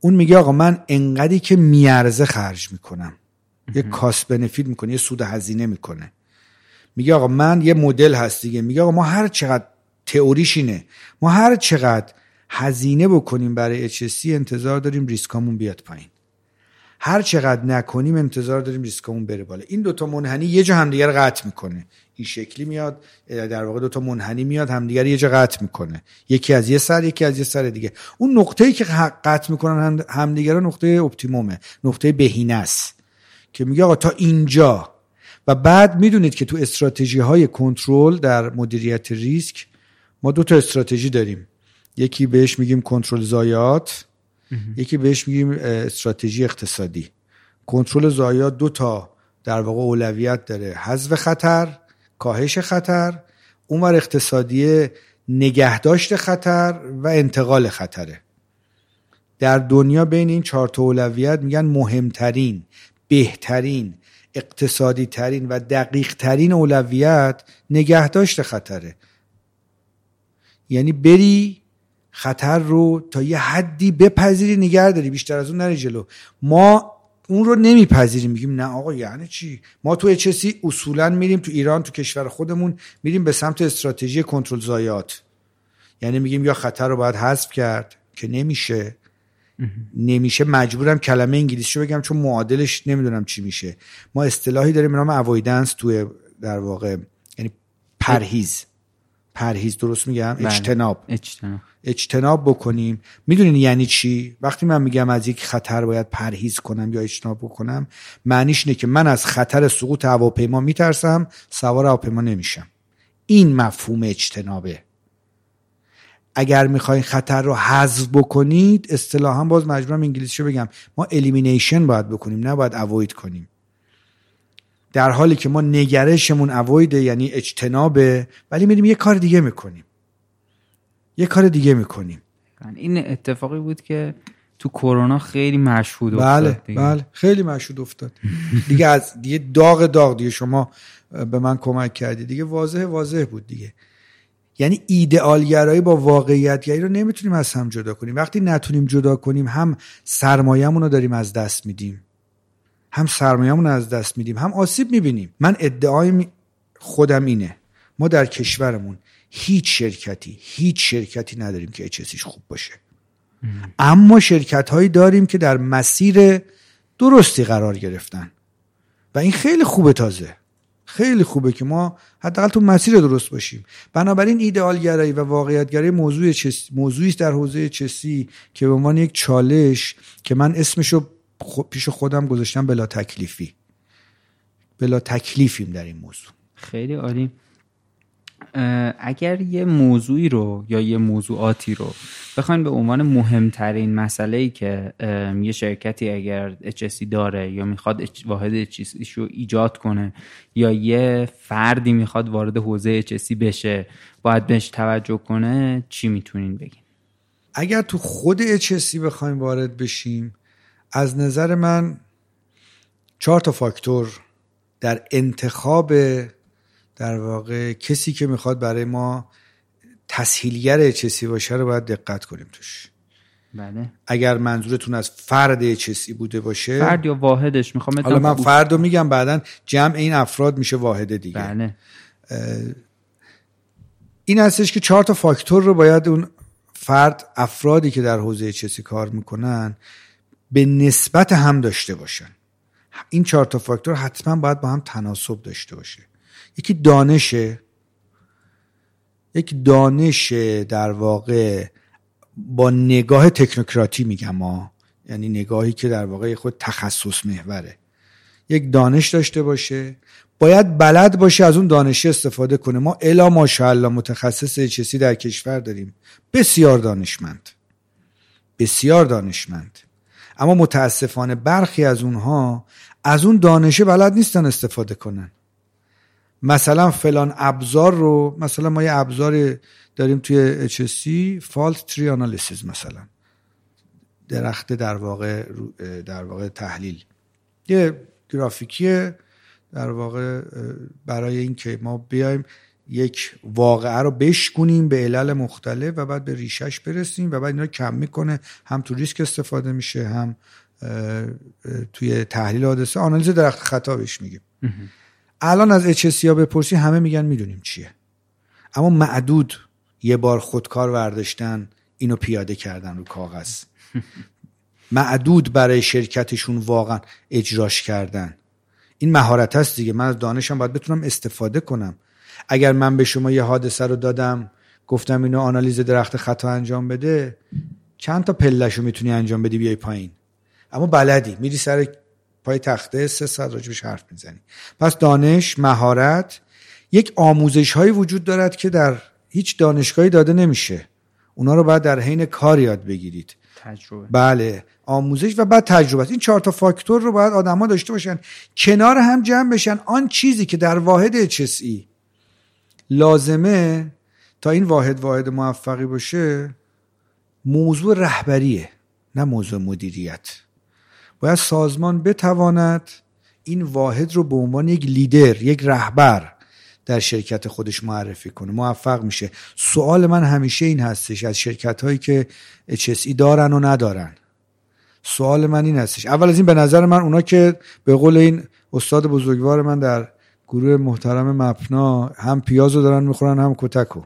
اون میگه آقا من انقدری که میارزه خرج می‌کنم. یه کاست بنفیت می‌کنه یه سود هزینه می‌کنه. میگه آقا من یه مدل هست دیگه. میگه آقا ما هر چقدر تئوریش اینه. ما هر چقدر هزینه بکنیم برای HSC انتظار داریم ریسکامون بیاد پایین. هر چقدر نکنیم انتظار داریم ریسکمون بره بالا. این دوتا منحنی یه جا همدیگر قطع می‌کنه. این شکلی میاد در واقع دوتا منحنی میاد همدیگر یه جا قطع می‌کنه. یکی از یه سر یکی از یه سر دیگه. اون نقطه ای که قطع می‌کنن همدیگر نقطه اپتیمومه نقطه بهینه است که میگه آقا تا اینجا. و بعد می‌دونید که تو استراتژی های کنترل در مدیریت ریسک ما دو تا استراتژی داریم. یکی بهش میگیم کنترل ضایعات یکی بهش میگیم استراتژی اقتصادی. کنترل ضایعات دو تا در واقع اولویت داره. حذف خطر کاهش خطر اونور اقتصادی نگهداشت خطر و انتقال خطره. در دنیا بین این چهار تا اولویت میگن مهمترین بهترین اقتصادی ترین و دقیق ترین اولویت نگهداشت خطره. یعنی بری خطر رو تا یه حدی بپذیری نگه داری بیشتر از اون نری جلو. ما اون رو نمیپذیریم میگیم نه آقا یعنی چی؟ ما تو چسی اصولا میریم تو ایران تو کشور خودمون میریم به سمت استراتژی کنترل زایات یعنی میگیم یا خطر رو باید حذف کرد که نمیشه. نمیشه مجبورم کلمه انگلیسی رو بگم چون معادلش نمی‌دونم چی میشه. ما اصطلاحی داریم به نام اوایدنس توی در واقع یعنی پرهیز. پرهیز درست میگم؟ بله. اجتناب. اجتناب. اجتناب بکنیم. می‌دونین یعنی چی؟ وقتی من میگم از یک خطر باید پرهیز کنم یا اجتناب بکنم معنیش اینه که من از خطر سقوط هواپیما میترسم سوار هواپیما نمیشم. این مفهوم اجتنابه. اگر می‌خواین خطر رو حذف بکنید اصطلاحا باز مجبورم انگلیسی بگم ما الیمینیشن باید بکنیم نه باید اوید کنیم. در حالی که ما نگرشمون اویده یعنی اجتنابه ولی میریم یه کار دیگه می‌کنیم. یه کار دیگه می‌کنیم. این اتفاقی بود که تو کرونا خیلی مشهود افتاد بله دیگه. بله. خیلی مشهود افتاد. دیگه از دیگه داغ داغ دیگه شما به من کمک کردی. دیگه واضح واضح بود دیگه. یعنی ایدئالگرایی با واقعیتگری رو نمی‌تونیم از هم جدا کنیم. وقتی نتونیم جدا کنیم هم سرمایه‌مون رو داریم از دست میدیم. هم سرمایه‌مون از دست میدیم هم آسیب می‌بینیم. من ادعای خودم اینه. ما در کشورمون هیچ شرکتی هیچ شرکتی نداریم که اچسیش خوب باشه. اما شرکت هایی داریم که در مسیر درستی قرار گرفتن. و این خیلی خوبه تازه. خیلی خوبه که ما حداقل تو مسیر درست باشیم. بنابراین ایدئالگرایی و واقعیتگرایی موضوع موضوعی در حوزه چسی که به عنوان یک چالش که من اسمشو پیش خودم گذاشتم بلا تکلیفی. بلا تکلیفیم در این موضوع. خیلی عالی. اگر یه موضوعی رو یا یه موضوعاتی رو بخواین به عنوان مهمترین مسئله ای که یه شرکتی اگر HSC داره یا می‌خواد واحد HSC رو ایجاد کنه یا یه فردی می‌خواد وارد حوزه HSC بشه باید بهش توجه کنه چی می‌تونین بگین؟ اگر تو خود HSC بخوایم وارد بشیم از نظر من چهار تا فاکتور در انتخاب در واقع کسی که می‌خواد برای ما تسهیلگر چسی باشه رو باید دقت کنیم توش. بله. اگر منظورتون از فرد چسی بوده باشه فرد یا واحدش می‌خوام حالا من فرد رو میگم بعدا جمع این افراد میشه واحد دیگه. بله. این هستش که چهار تا فاکتور رو باید اون فرد افرادی که در حوزه چسی کار می‌کنن به نسبت هم داشته باشن. این چهار تا فاکتور حتما باید با هم تناسب داشته باشه. یکی دانشه. یک دانش در واقع با نگاه تکنوکراتی میگم ما. یعنی نگاهی که در واقع خود تخصص محوره. یک دانش داشته باشه. باید بلد باشه از اون دانش استفاده کنه. ما الا ماشاءالله متخصص چسی در کشور داریم. بسیار دانشمند. بسیار دانشمند. اما متاسفانه برخی از اونها از اون دانشه بلد نیستن استفاده کنن. مثلا فلان ابزار رو مثلا ما یه ابزار داریم توی HSC فالت تری آنالیسیز مثلا. درخت در واقع در واقع تحلیل. یه گرافیکی در واقع برای اینکه ما بیایم یک واقعه رو بشکنیم به علل مختلف و بعد به ریشش برسیم و بعد اینا کم می‌کنه. هم تو ریسک استفاده میشه هم توی تحلیل حادثه آنالیز درخت خطا بهش میگیم. الان از HSC ها بپرسی همه میگن می‌دونیم چیه. اما معدود یه بار خودکار ورداشتن اینو پیاده کردن رو کاغذ. <laughs> معدود برای شرکتشون واقعا اجراش کردن. این مهارت هست دیگه. من از دانشم باید بتونم استفاده کنم. اگر من به شما یه حادثه رو دادم گفتم اینو آنالیز درخت خطا انجام بده چند تا پلش رو می‌تونی انجام بدی بیای پایین؟ اما بلدی میری سر پای تخته سه ساعت راجبش حرف می‌زنی. پس دانش مهارت یک آموزش هایی وجود دارد که در هیچ دانشگاهی داده نمیشه. اونا رو باید در حین کار یاد بگیرید. تجربه. بله آموزش و بعد تجربه است. این چهار تا فاکتور رو باید آدما داشته باشن. کنار هم جمع بشن. آن چیزی که در واحد HSE لازمه تا این واحد واحد موفقی باشه موضوع رهبریه نه موضوع مدیریت. باید سازمان بتواند این واحد رو به عنوان یک لیدر یک رهبر در شرکت خودش معرفی کنه. موفق میشه. سوال من همیشه این هستش از شرکت هایی که HSE دارن و ندارن. سوال من این هستش. اول از این به نظر من اونا که به قول این استاد بزرگوار من در گروه محترم مپنا هم پیاز رو دارن می‌خورن هم کتکو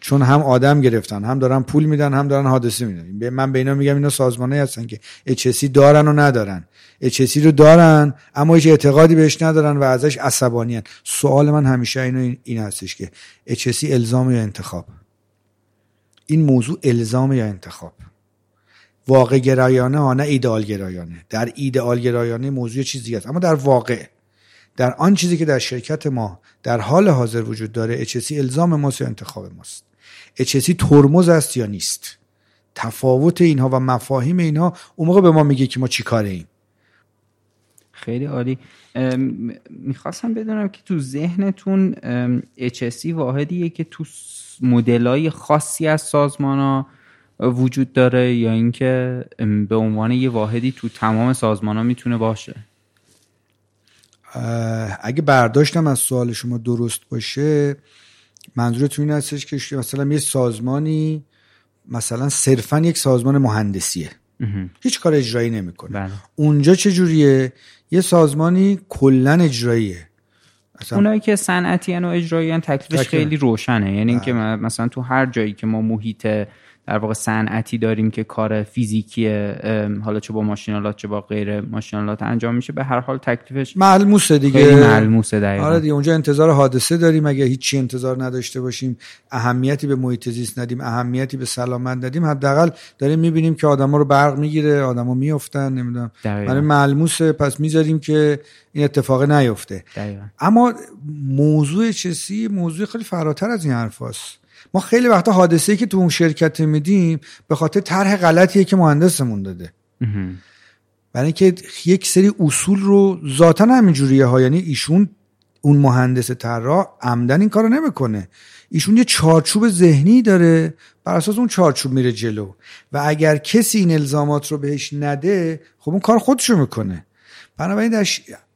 چون هم آدم گرفتن هم دارن پول میدن هم دارن حادثه میدن. من به اینا میگم اینا سازمانه هستن که HSE دارن و ندارن. HSE رو دارن اما هیچ اعتقادی بهش ندارن و ازش عصبانی هن. سوال من همیشه اینو این هستش که HSE الزام یا انتخاب؟ این موضوع الزام یا انتخاب؟ واقع گرایانه ها نه ایدئال گرایانه در ایدئال گرایانه موضوع چیزی است. اما در واقع در آن چیزی که در شرکت ما در حال حاضر وجود داره HSE الزام ماست یا انتخاب ماست؟ HSE ترمز است یا نیست؟ تفاوت اینها و مفاهیم اینها اون موقع به ما میگه که ما چی کاره ایم. خیلی عالی. می‌خواستم بدونم که تو ذهنتون HSE واحدیه که تو مدلای خاصی از سازمان ها وجود داره یا اینکه به عنوان یه واحدی تو تمام سازمان ها می‌تونه باشه؟ اگه برداشتم از سوال شما درست باشه منظورتون این هستش که مثلا یه سازمانی مثلا صرفا یک سازمان مهندسیه. هیچ کار اجرایی نمی‌کنه. بله. اونجا چه جوریه؟ یه سازمانی کلا اجراییه. مثلا اونایی که صنعتی و اجرایی تکلیفش خیلی روشنه. یعنی اینکه مثلا تو هر جایی که ما محیط در واقع صنعتی داریم که کار فیزیکی حالا چه با ماشینالات چه با غیر ماشینالات انجام میشه. به هر حال تکلیفش ملموسه دیگه. خیلی ملموسه دقیقاً. آره دیگه اونجا انتظار حادثه داریم. اگه هیچی انتظار نداشته باشیم اهمیتی به محیط زیست ندیم اهمیتی به سلامت ندیم حداقل داریم می‌بینیم که آدما رو برق می‌گیره آدما میافتن نمی‌دونم. برای ملموسه پس می‌ذاریم که این اتفاق نیفته. دقیقا. اما موضوع چسی موضوع خیلی فراتر از این حرفاست ما خیلی وقتا حادثه که تو اون شرکت میدیم به خاطر طرح غلطیه که مهندسمون داده. برای اینکه یک سری اصول رو ذاتا همینجوریه ها یعنی ایشون اون مهندس طراح عمدن این کارو نمی‌کنه. ایشون یه چارچوب ذهنی داره بر اساس اون چارچوب میره جلو. و اگر کسی این الزامات رو بهش نده خب اون کار خودشو می‌کنه. بنابراین در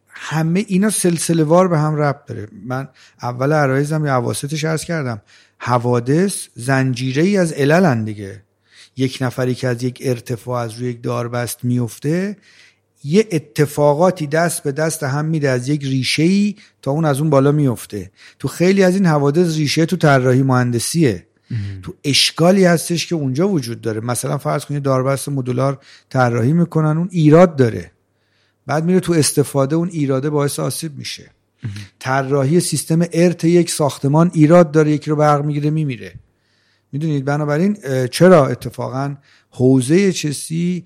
همه اینا سلسله وار به هم ربط داره. من اول عرایزم یا عواستش عرض کردم. حوادث زنجیره ای از عللن دیگه. یک نفری که از یک ارتفاع از روی یک داربست میفته یه اتفاقاتی دست به دست هم میده از یک ریشه ای تا اون از اون بالا میفته تو خیلی از این حوادث ریشه تو طراحی مهندسیه. تو اشکالی هستش که اونجا وجود داره. مثلا فرض کنید داربست مدولار طراحی می‌کنن اون ایراد داره. بعد میره تو استفاده اون ایراده باعث آسیب میشه. طراحی سیستم ارت یک ساختمان ایراد داره یکی رو برق می‌گیره میمیره. می‌دونید بنابراین چرا اتفاقا حوزه چسی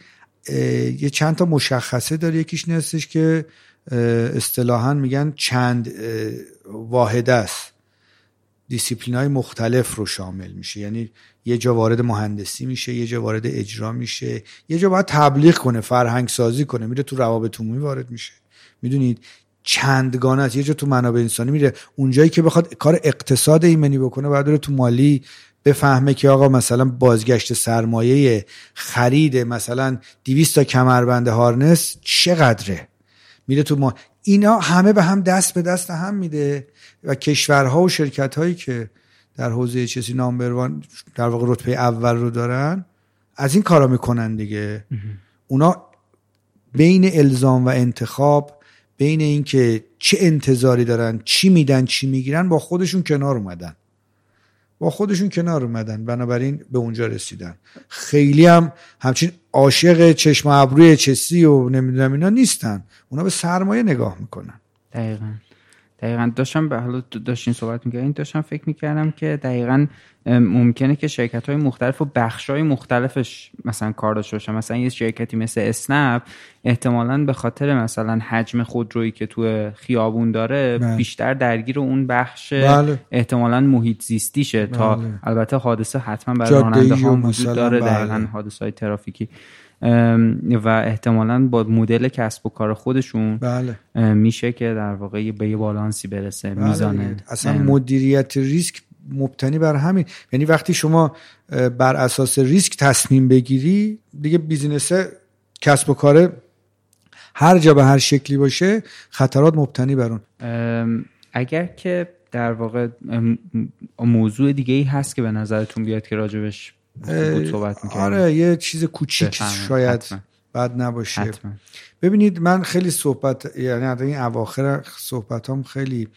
یه چند تا مشخصه داره یکیش نیستش که اصطلاحا میگن چند واحد است. دیسیپلین های مختلف رو شامل میشه. یعنی یه جا وارد مهندسی میشه یه جا وارد اجرا میشه یه جا باید تبلیغ کنه فرهنگ سازی کنه میره تو روابط عمومی وارد میشه. می‌دونید؟ چندگانه است. یه جا تو منابع انسانی میره. اونجایی که بخواد کار اقتصاد ایمنی بکنه باید بره تو مالی بفهمه که آقا مثلا بازگشت سرمایه خرید مثلا 200 تا کمربند هارنس چقدره؟ میره تو ما اینا همه به هم دست به دست هم میده و کشورها و شرکت هایی که در حوزه چیزی نامبروان در واقع رتبه اول رو دارن از این کارا می‌کنن دیگه. اونا بین الزام و انتخاب بین اینکه چه انتظاری دارن چی میدن چی می‌گیرن با خودشون کنار اومدن. با خودشون کنار اومدن. بنابراین به اونجا رسیدن. خیلی هم همچین عاشق چشم ابروی چسی و نمی‌دونم اینا نیستن. اونا به سرمایه نگاه می‌کنن. دقیقا. دقیقا داشتم به حالا داشتین صحبت می‌کردین داشتم فکر می‌کردم که دقیقا ممکنه که شرکت های مختلف و بخش های مختلفش مثلا کار داشته باشن مثلا یه شرکتی مثل اسنپ احتمالا به خاطر مثلا حجم خودرویی که تو خیابون داره بله. بیشتر درگیر اون بحش بله. احتمالا محیط زیستیشه تا بله. البته حادثه حتما برای راننده ها وجود داره بله. دقیقا حادثه های ترافیکی و احتمالا با مدل کسب و کار خودشون بله. میشه که در واقع به یه بالانسی برسه بله میزان دیگه. اصلا مدیریت ریسک مبتنی بر همین. یعنی وقتی شما بر اساس ریسک تصمیم بگیری دیگه business کسب و کار هر جا به هر شکلی باشه خطرات مبتنی بر اون. اگر که در واقع موضوع دیگه ای هست که به نظرتون بیاد که راجبش بود صحبت آره یه چیز کوچیک. شاید حتما. بد نباشه حتما ببینید من خیلی صحبت یعنی از این اواخر صحبت هم خیلی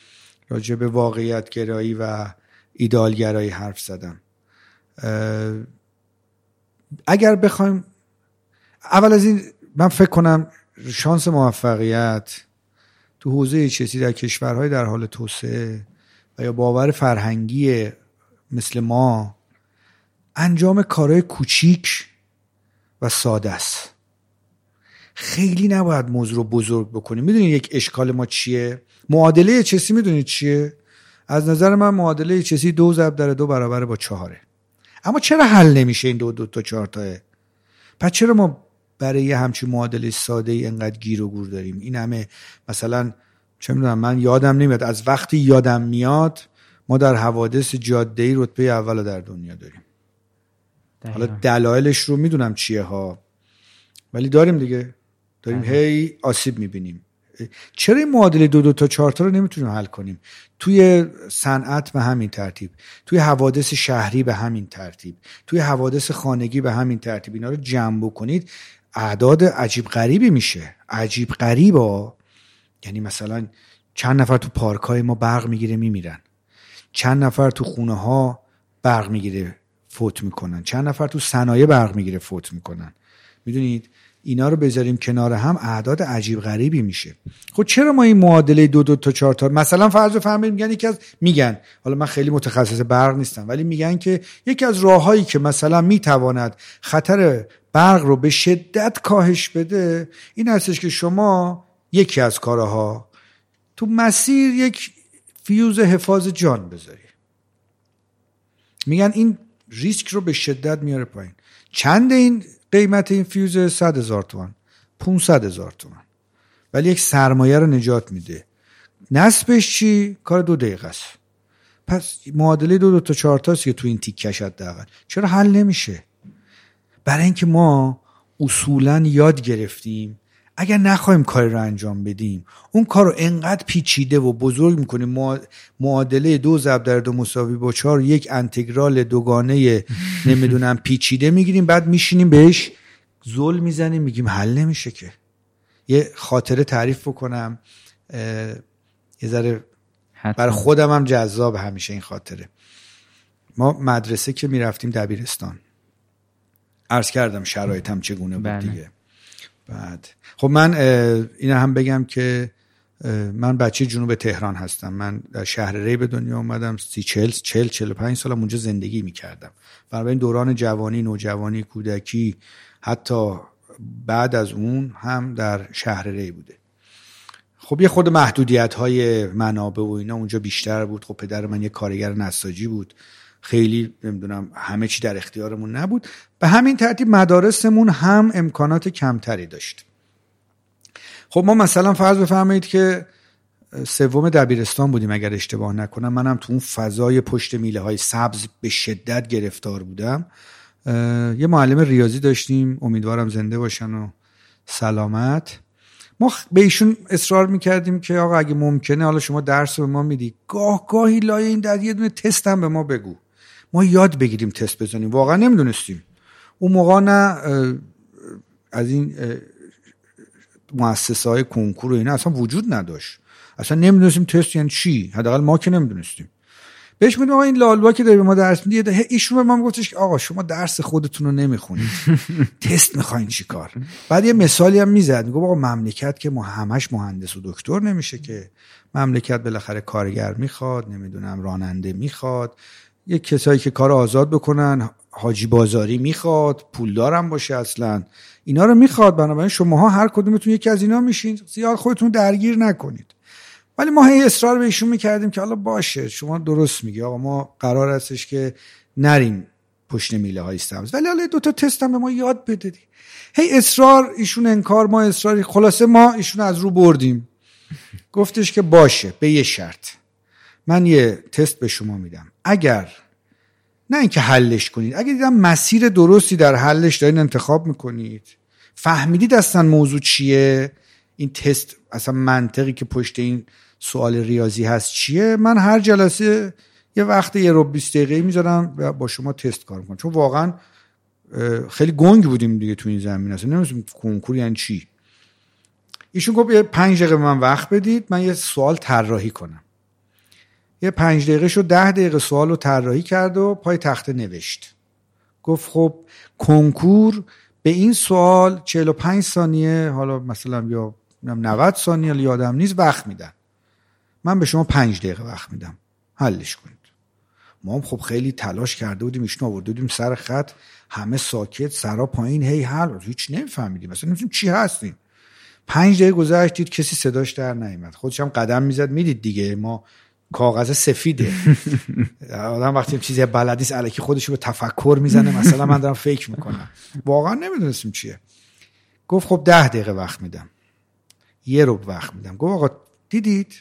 راجع به واقعیت گرایی و ایدال گرایی حرف زدم اگر بخوایم اول از این من فکر کنم شانس موفقیت تو حوزه چیزی در کشورهای در حال توسعه و یا باور فرهنگی مثل ما انجام کارهای کوچیک و ساده است. خیلی نباید موضوع رو بزرگ بکنیم. می‌دونید یک اشکال ما چیه؟ معادله چسی می‌دونید چیه؟ از نظر من معادله چسی دو ضرب در دو برابر با چهاره. اما چرا حل نمیشه این دو دو تا چهار تاه پس چرا ما برای یه همچین معادله ساده ای انقدر گیر و گور داریم؟ این همه مثلا چه می‌دونم من یادم نمیاد. از وقتی یادم میاد ما در حوادث جاده ای رتبه اول در دنیا داریم. حالا دقیقاً. دلایلش رو می‌دونم چیه ها ولی داریم دیگه. داریم هی آسیب می‌بینیم. چرا این معادله دو دو تا چهار تا رو نمی‌تونیم حل کنیم؟ توی صنعت به همین ترتیب. توی حوادث شهری به همین ترتیب. توی حوادث خانگی به همین ترتیب. اینا رو جمع بکنید. اعداد عجیب غریبی میشه. عجیب غریبا. یعنی مثلا چند نفر تو پارک های ما برق می‌گیره میمیرن. چند نفر تو خونه ها برق می‌گیره فوت می‌کنن. چند نفر تو صنایع برق می‌گیره فوت می‌کنن. می‌دونید؟ اینا رو بذاریم کنار هم اعداد عجیب غریبی میشه. خب چرا ما این معادله دو دو تا چهار تا؟ مثلا فرض بفرمایید میگن یکی از میگن. حالا من خیلی متخصص برق نیستم ولی میگن که یکی از راههایی که مثلا می‌تواند خطر برق رو به شدت کاهش بده این هستش که شما یکی از کارها تو مسیر یک فیوز حفاظ جان بذاری. میگن این ریسک رو به شدت میاره پایین. چند این قیمت این فیوز 100 هزار تومن 500 هزار تومن ولی یک سرمایه رو نجات میده. نصبش چی؟ کار دو دقیقه است. پس معادله دو دو تا چهار تاست که تو این تیکش حداقل. چرا حل نمیشه؟ برای اینکه ما اصولا یاد گرفتیم اگر نخواهیم کاری رو انجام بدیم اون کار رو انقدر پیچیده و بزرگ می‌کنیم. مع- معادله دو ضرب در دو مساوی با چهار یک انتگرال دوگانه <laughs> نمی‌دونم پیچیده می‌گیریم بعد میشینیم بهش زل می‌زنیم میگیم حل نمیشه که. یه خاطره تعریف بکنم. یه ذره. برای خودم هم جذاب همیشه این خاطره. ما مدرسه که می‌رفتیم دبیرستان. عرض کردم شرایطم چگونه بود بله. دیگه. بعد خب من این هم بگم که من بچه جنوب تهران هستم. من در شهر ری به دنیا اومدم سی چل چل چل پنج سالم اونجا زندگی می‌کردم. بنابراین دوران جوانی نوجوانی کودکی حتی بعد از اون هم در شهر ری بوده. خب یه خود محدودیت های منابع و اینا اونجا بیشتر بود. خب پدر من یه کارگر نساجی بود. خیلی نمی‌دونم همه چی در اختیارمون نبود. به همین ترتیب مدارسمون هم امکانات کمتری داشت. خب ما مثلا فرض بفرمایید که سوم دبیرستان بودیم اگر اشتباه نکنم. منم تو اون فضای پشت میله های سبز به شدت گرفتار بودم. یه معلم ریاضی داشتیم. امیدوارم زنده باشن و سلامت. ما به ایشون اصرار می‌کردیم که آقا اگه ممکنه حالا شما درس به ما میدی. گاه گاهی لای این در یه دونه تست هم به ما بگو. ما یاد بگیریم تست بزنیم. واقعا نمی‌دونستیم. اون موقع نه از این مؤسسه های کنکور و اینا اصلا وجود نداشت. اصلا نمی‌دونستیم تست یعنی چی؟ حداقل ما که نمی‌دونستیم. بهش میگم این لالوا که داری به ما درس میدی ایشون به ما گفتش که آقا شما درس خودتون رو نمی‌خونید. <laughs> تست می‌خواین چیکار بعد یه مثالی هم می‌زد. میگه آقا مملکت که ما همش مهندس و دکتر نمیشه که. مملکت بالاخره کارگر می‌خواد نمی‌دونم راننده می‌خواد. یه کسایی که کار آزاد بکنن حاجی بازاری می‌خواد پولدارم باشه اصلا. اینا رو می‌خواد بنابراین شماها هر کدومتون یکی از اینا میشین. زیاد خودتون درگیر نکنید. ولی ما هی اصرار به ایشون می‌کردیم که حالا باشه شما درست میگی. آقا ما قرار هستش که نریم پشت میله های سبز. ولی حالا دو تا تست هم به ما یاد بدادی هی اصرار ایشون انکار ما اصراری. خلاصه ما ایشون از رو بردیم. گفتش که باشه به یه شرط. من یه تست به شما میدم. اگر نه اینکه حلش کنید. اگر دیدم مسیر درستی در حلش دارین انتخاب می‌کنید. فهمیدید اصلا موضوع چیه؟ این تست اصلا منطقی که پشت این سوال ریاضی هست چیه؟ من هر جلسه یه وقت یه رو 20 دقیقه می‌ذارم و با شما تست کار می‌کنم. چون واقعا خیلی گنگ بودیم دیگه تو این زمین اصلا. نمی‌دونم کنکور یعنی چی. ایشون گفت یه پنج دقیقه من وقت بدید من یه سوال طراحی کنم. یه پنج دقیقه شد ده دقیقه سوال رو طراحی کرد و پای تخته نوشت. گفت خب کنکور به این سوال 45 ثانیه حالا مثلا یا 90 ثانیه یادم نیست وقت میدن. من به شما پنج دقیقه وقت میدم. حلش کنید. ما هم خب خیلی تلاش کرده بودیم ایشون آورده بودیم سر خط. همه ساکت سرا پایین هی حل. هیچ نمیفهمیدیم. مثلا نمی‌دونیم چی هستیم. پنج دقیقه گذشت دید کسی صداش در نیامد خودش هم قدم می‌زد. می‌دید دیگه. ما کاغذ سفیده. <laughs> آدم وقتی چیزی بلدیس علکی خودشو به تفکر می‌زنه <laughs> مثلا من دارم فکر می‌کنم. واقعا نمی‌دونستیم چیه. گفت خب ده دقیقه وقت میدم. یه رو وقت میدم. گفت آقا دیدید؟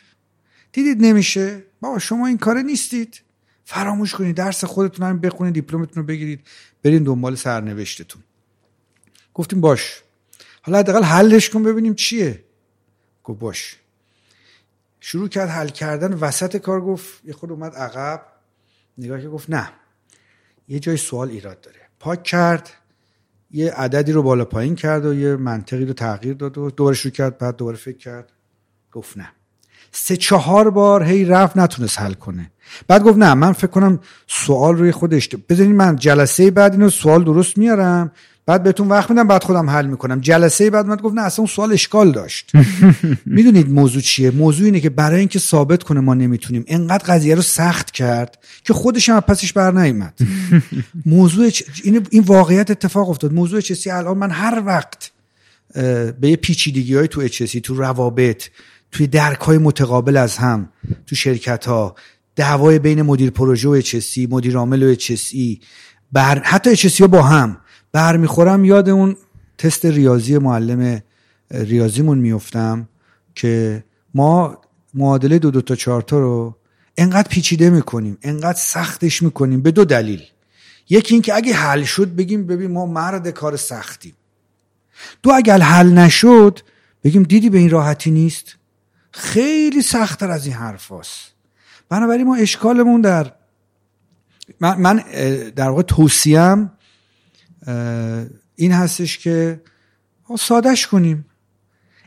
دیدید نمیشه؟ بابا شما این کاره نیستید. فراموش کنید درس خودتون هم بخونید دیپلمتون رو بگیرید برین دنبال سرنوشتتون. گفتیم باش. حالا حداقل حلش کن ببینیم چیه. گفت باش. شروع کرد حل کردن وسط کار گفت یه خود اومد عقب نگاه که گفت نه یه جای سوال ایراد داره. پاک کرد یه عددی رو بالا پایین کرد و یه منطقی رو تغییر داد و دوباره شروع کرد بعد دوباره فکر کرد. گفت نه. سه چهار بار هی رفت نتونست حل کنه. بعد گفت نه من فکر کنم سوال روی خودش بذارین من جلسه بعد اینو سوال درست میارم. بعد بهتون وقت میدم بعد خودم حل می‌کنم. جلسه بعد من گفت نه اصلا اون سوال اشکال داشت. <laughs> می‌دونید موضوع چیه؟ موضوع اینه که برای اینکه ثابت کنه ما نمی‌تونیم انقدر قضیه رو سخت کرد که خودش هم پسش بر نیومد. <laughs> موضوع این این واقعیت اتفاق افتاد. موضوع چسی الان من هر وقت به یه پیچیدگی های تو اچسی تو روابط توی درک های متقابل از هم تو شرکت ها دعوای بین مدیر پروژه و اچسی مدیر عامل و اچسی بر حتی اچسی ها با هم برمیخورم یاد اون تست ریاضی معلم ریاضیمون میفتم که ما معادله دو دو تا چهار تا رو انقدر پیچیده می‌کنیم انقدر سختش می‌کنیم به دو دلیل. یکی اینکه اگه حل شد بگیم ببین ما مرد کار سختیم. دو اگر حل نشد بگیم دیدی به این راحتی نیست؟ خیلی سختتر از این حرف هست. بنابراین ما اشکالمون در من, من در واقع توصیم این هستش که سادش کنیم.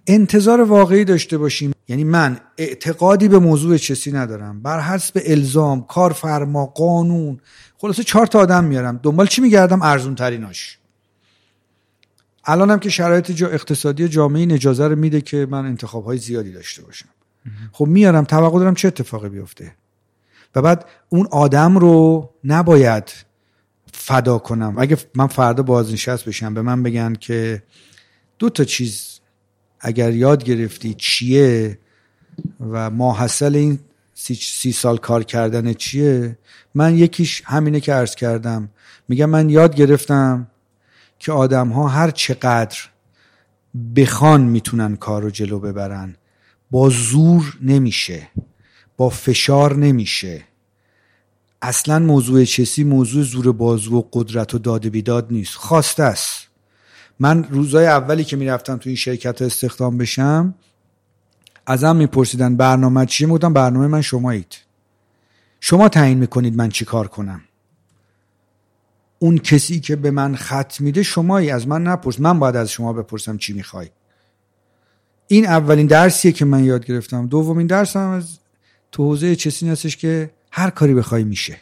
انتظار واقعی داشته باشیم. یعنی من اعتقادی به موضوع چسی ندارم. بر حسب الزام کارفرما قانون. خلاصه چهار تا آدم میارم. دنبال چی میگردم؟ ارزون تریناش الانم که شرایط اقتصادی جامعه اجازه رو میده که من انتخاب های زیادی داشته باشم. خب میارم توقع دارم چه اتفاقی بیفته. و بعد اون آدم رو نباید فدا کنم. اگه من فردا بازنشست بشم به من بگن که دو تا چیز اگر یاد گرفتی چیه و ماحصل این سی, سی سال کار کردن چیه من یکیش همینه که عرض کردم. میگم من یاد گرفتم که آدم ها هر چقدر بخوان می‌تونن کار رو جلو ببرن با زور نمیشه با فشار نمیشه. اصلا موضوع چسی موضوع زور بازو و قدرت و داد بیداد نیست. خواسته است. من روزای اولی که می‌رفتم تو این شرکت استخدام بشم ازم میپرسیدن برنامه چیه؟ می‌گفتم برنامه من شمایید. شما تعیین می‌کنید من چی کار کنم؟ اون کسی که به من خط میده شمایی از من نپرس. من باید از شما بپرسم چی می‌خوای. این اولین درسیه که من یاد گرفتم. دومین درسم از تو حوزه چسی هستش که هر کاری بخوای میشه.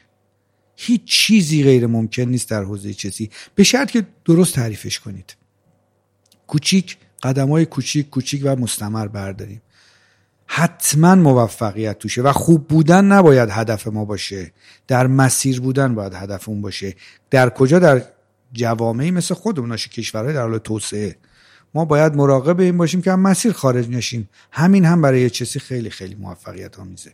هیچ چیزی غیر ممکن نیست در حوزه چیزی. به شرط که درست تعریفش کنید. کوچیک قدم های کوچیک کوچیک و مستمر برداریم. حتما موفقیت توشه و خوب بودن نباید هدف ما باشه. در مسیر بودن باید هدف اون باشه. در کجا؟ در جوامعی مثل خودمون کشورهای در حال توسعه. ما باید مراقب این باشیم که هم مسیر خارج نشیم. همین هم برای چیزی خیلی خیلی موفقیت آمیزه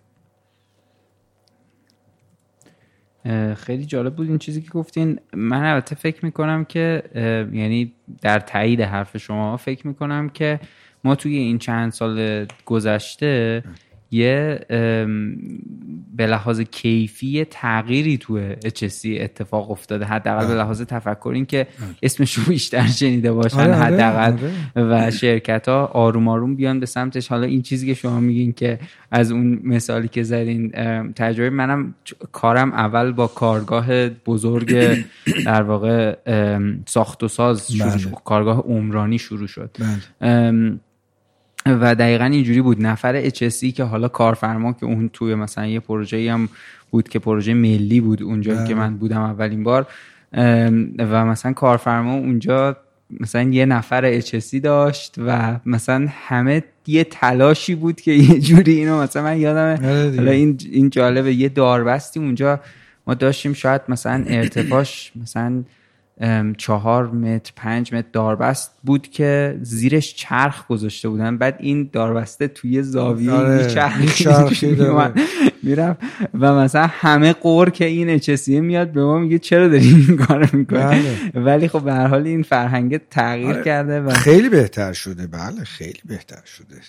خیلی جالب بود این چیزی که گفتین. من البته فکر می‌کنم که یعنی در تایید حرف شما فکر می‌کنم که ما توی این چند سال گذشته یه به لحاظ کیفی تغییری تو HSC اتفاق افتاده. حداقل به لحاظ تفکر این که اسمش رو بیشتر شنیده باشن آره، آره، حداقل. آره. و شرکت ها آروم آروم بیان به سمتش. حالا این چیزی که شما میگین که از اون مثالی که زدین تجربه منم کارم اول با کارگاه بزرگ <coughs> در واقع ساخت و ساز شروع بله. کارگاه عمرانی شروع شد. بله. و دقیقا اینجوری بود. نفر HSC که حالا کارفرما که اون توی مثلا یه پروژه هم بود که پروژه ملی بود اونجا که بله. من بودم اولین بار و مثلا کارفرما اونجا مثلا یه نفر HSC داشت و مثلا همه یه تلاشی بود که یه جوری اینو مثلا من یادمه. آره حالا این این جالبه یه داربستی اونجا ما داشتیم. شاید مثلا ارتفاعش مثلا چهار متر پنج متر داربست بود که زیرش چرخ گذاشته بودن. بعد این داربسته توی زاویه آره. میرم <laughs> و مثلا همه قور که این اچسیه میاد به ما میگه چرا داری این کار می‌کنی؟ بله. ولی خب به هر حال این فرهنگ تغییر آره. کرده و خیلی بهتر شده. بله خیلی بهتر شده.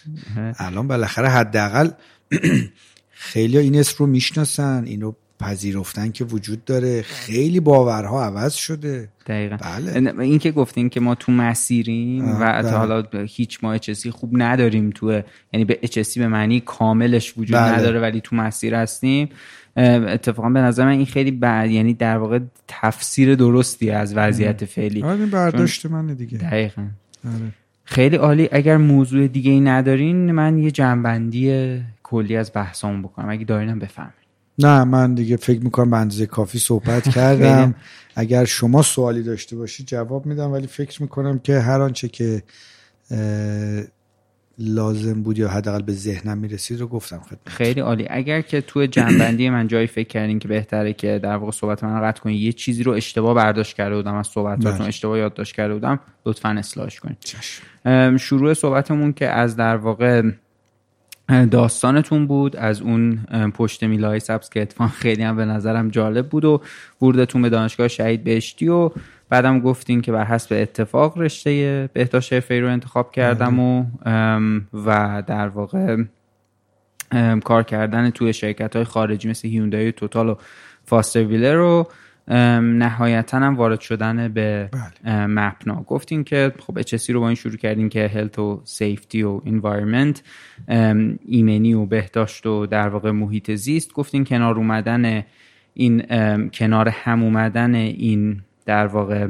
الان بالاخره حداقل <clears throat> خیلی این اسم رو می‌شناسن اینو پذیرفتن که وجود داره. خیلی باورها عوض شده. دقیقا. بله. این که گفتین که ما تو مسیریم و بله. حالا هیچ ما اچسی خوب نداریم تو یعنی به اچسی به معنی کاملش وجود بله. نداره ولی تو مسیر هستیم. اتفاقا به نظر من این خیلی بعد یعنی در واقع تفسیر درستی از وضعیت فعلی. آره برداشت من دیگه. دقیقا. آره. خیلی عالی. اگر موضوع دیگه ای ندارین من یه جنبندی کلی از بحثامون بکنم. اگه دارینم بفهم نه من دیگه فکر می‌کنم به اندازه کافی صحبت <laughs> کردم. اگر شما سوالی داشته باشید جواب میدم ولی فکر می‌کنم که هر آنچه که لازم بود یا حداقل به ذهنم می‌رسید رو گفتم خدمت. خیلی عالی. اگر که تو جنبندی من جایی فکر کردین که بهتره که در واقع صحبت من قطع کنید یه چیزی رو اشتباه برداشت کرده بودم از صحبتاتون بله. اشتباه یادداشت کرده بودم لطفا اصلاحش کنید شروع صحبتمون که از در واقع داستانتون بود از اون پشت میلای سبز که اتفاق خیلی هم به نظرم جالب بود و ورودتون به دانشگاه شهید بهشتی و بعدم گفتین که بر حسب اتفاق رشته بهداشت حرفه‌ای رو انتخاب کردم و و در واقع کار کردن توی شرکت های خارجی مثل هیوندای توتال و فاستر ویلر رو نهایتا هم وارد شدن به بله. مپنا گفتیم که خب اچسی رو با این شروع کردیم که هلت و سیفتی و انوایرمنت ایمنی و بهداشت و در واقع محیط زیست گفتیم کنار اومدن این کنار هم اومدن این در واقع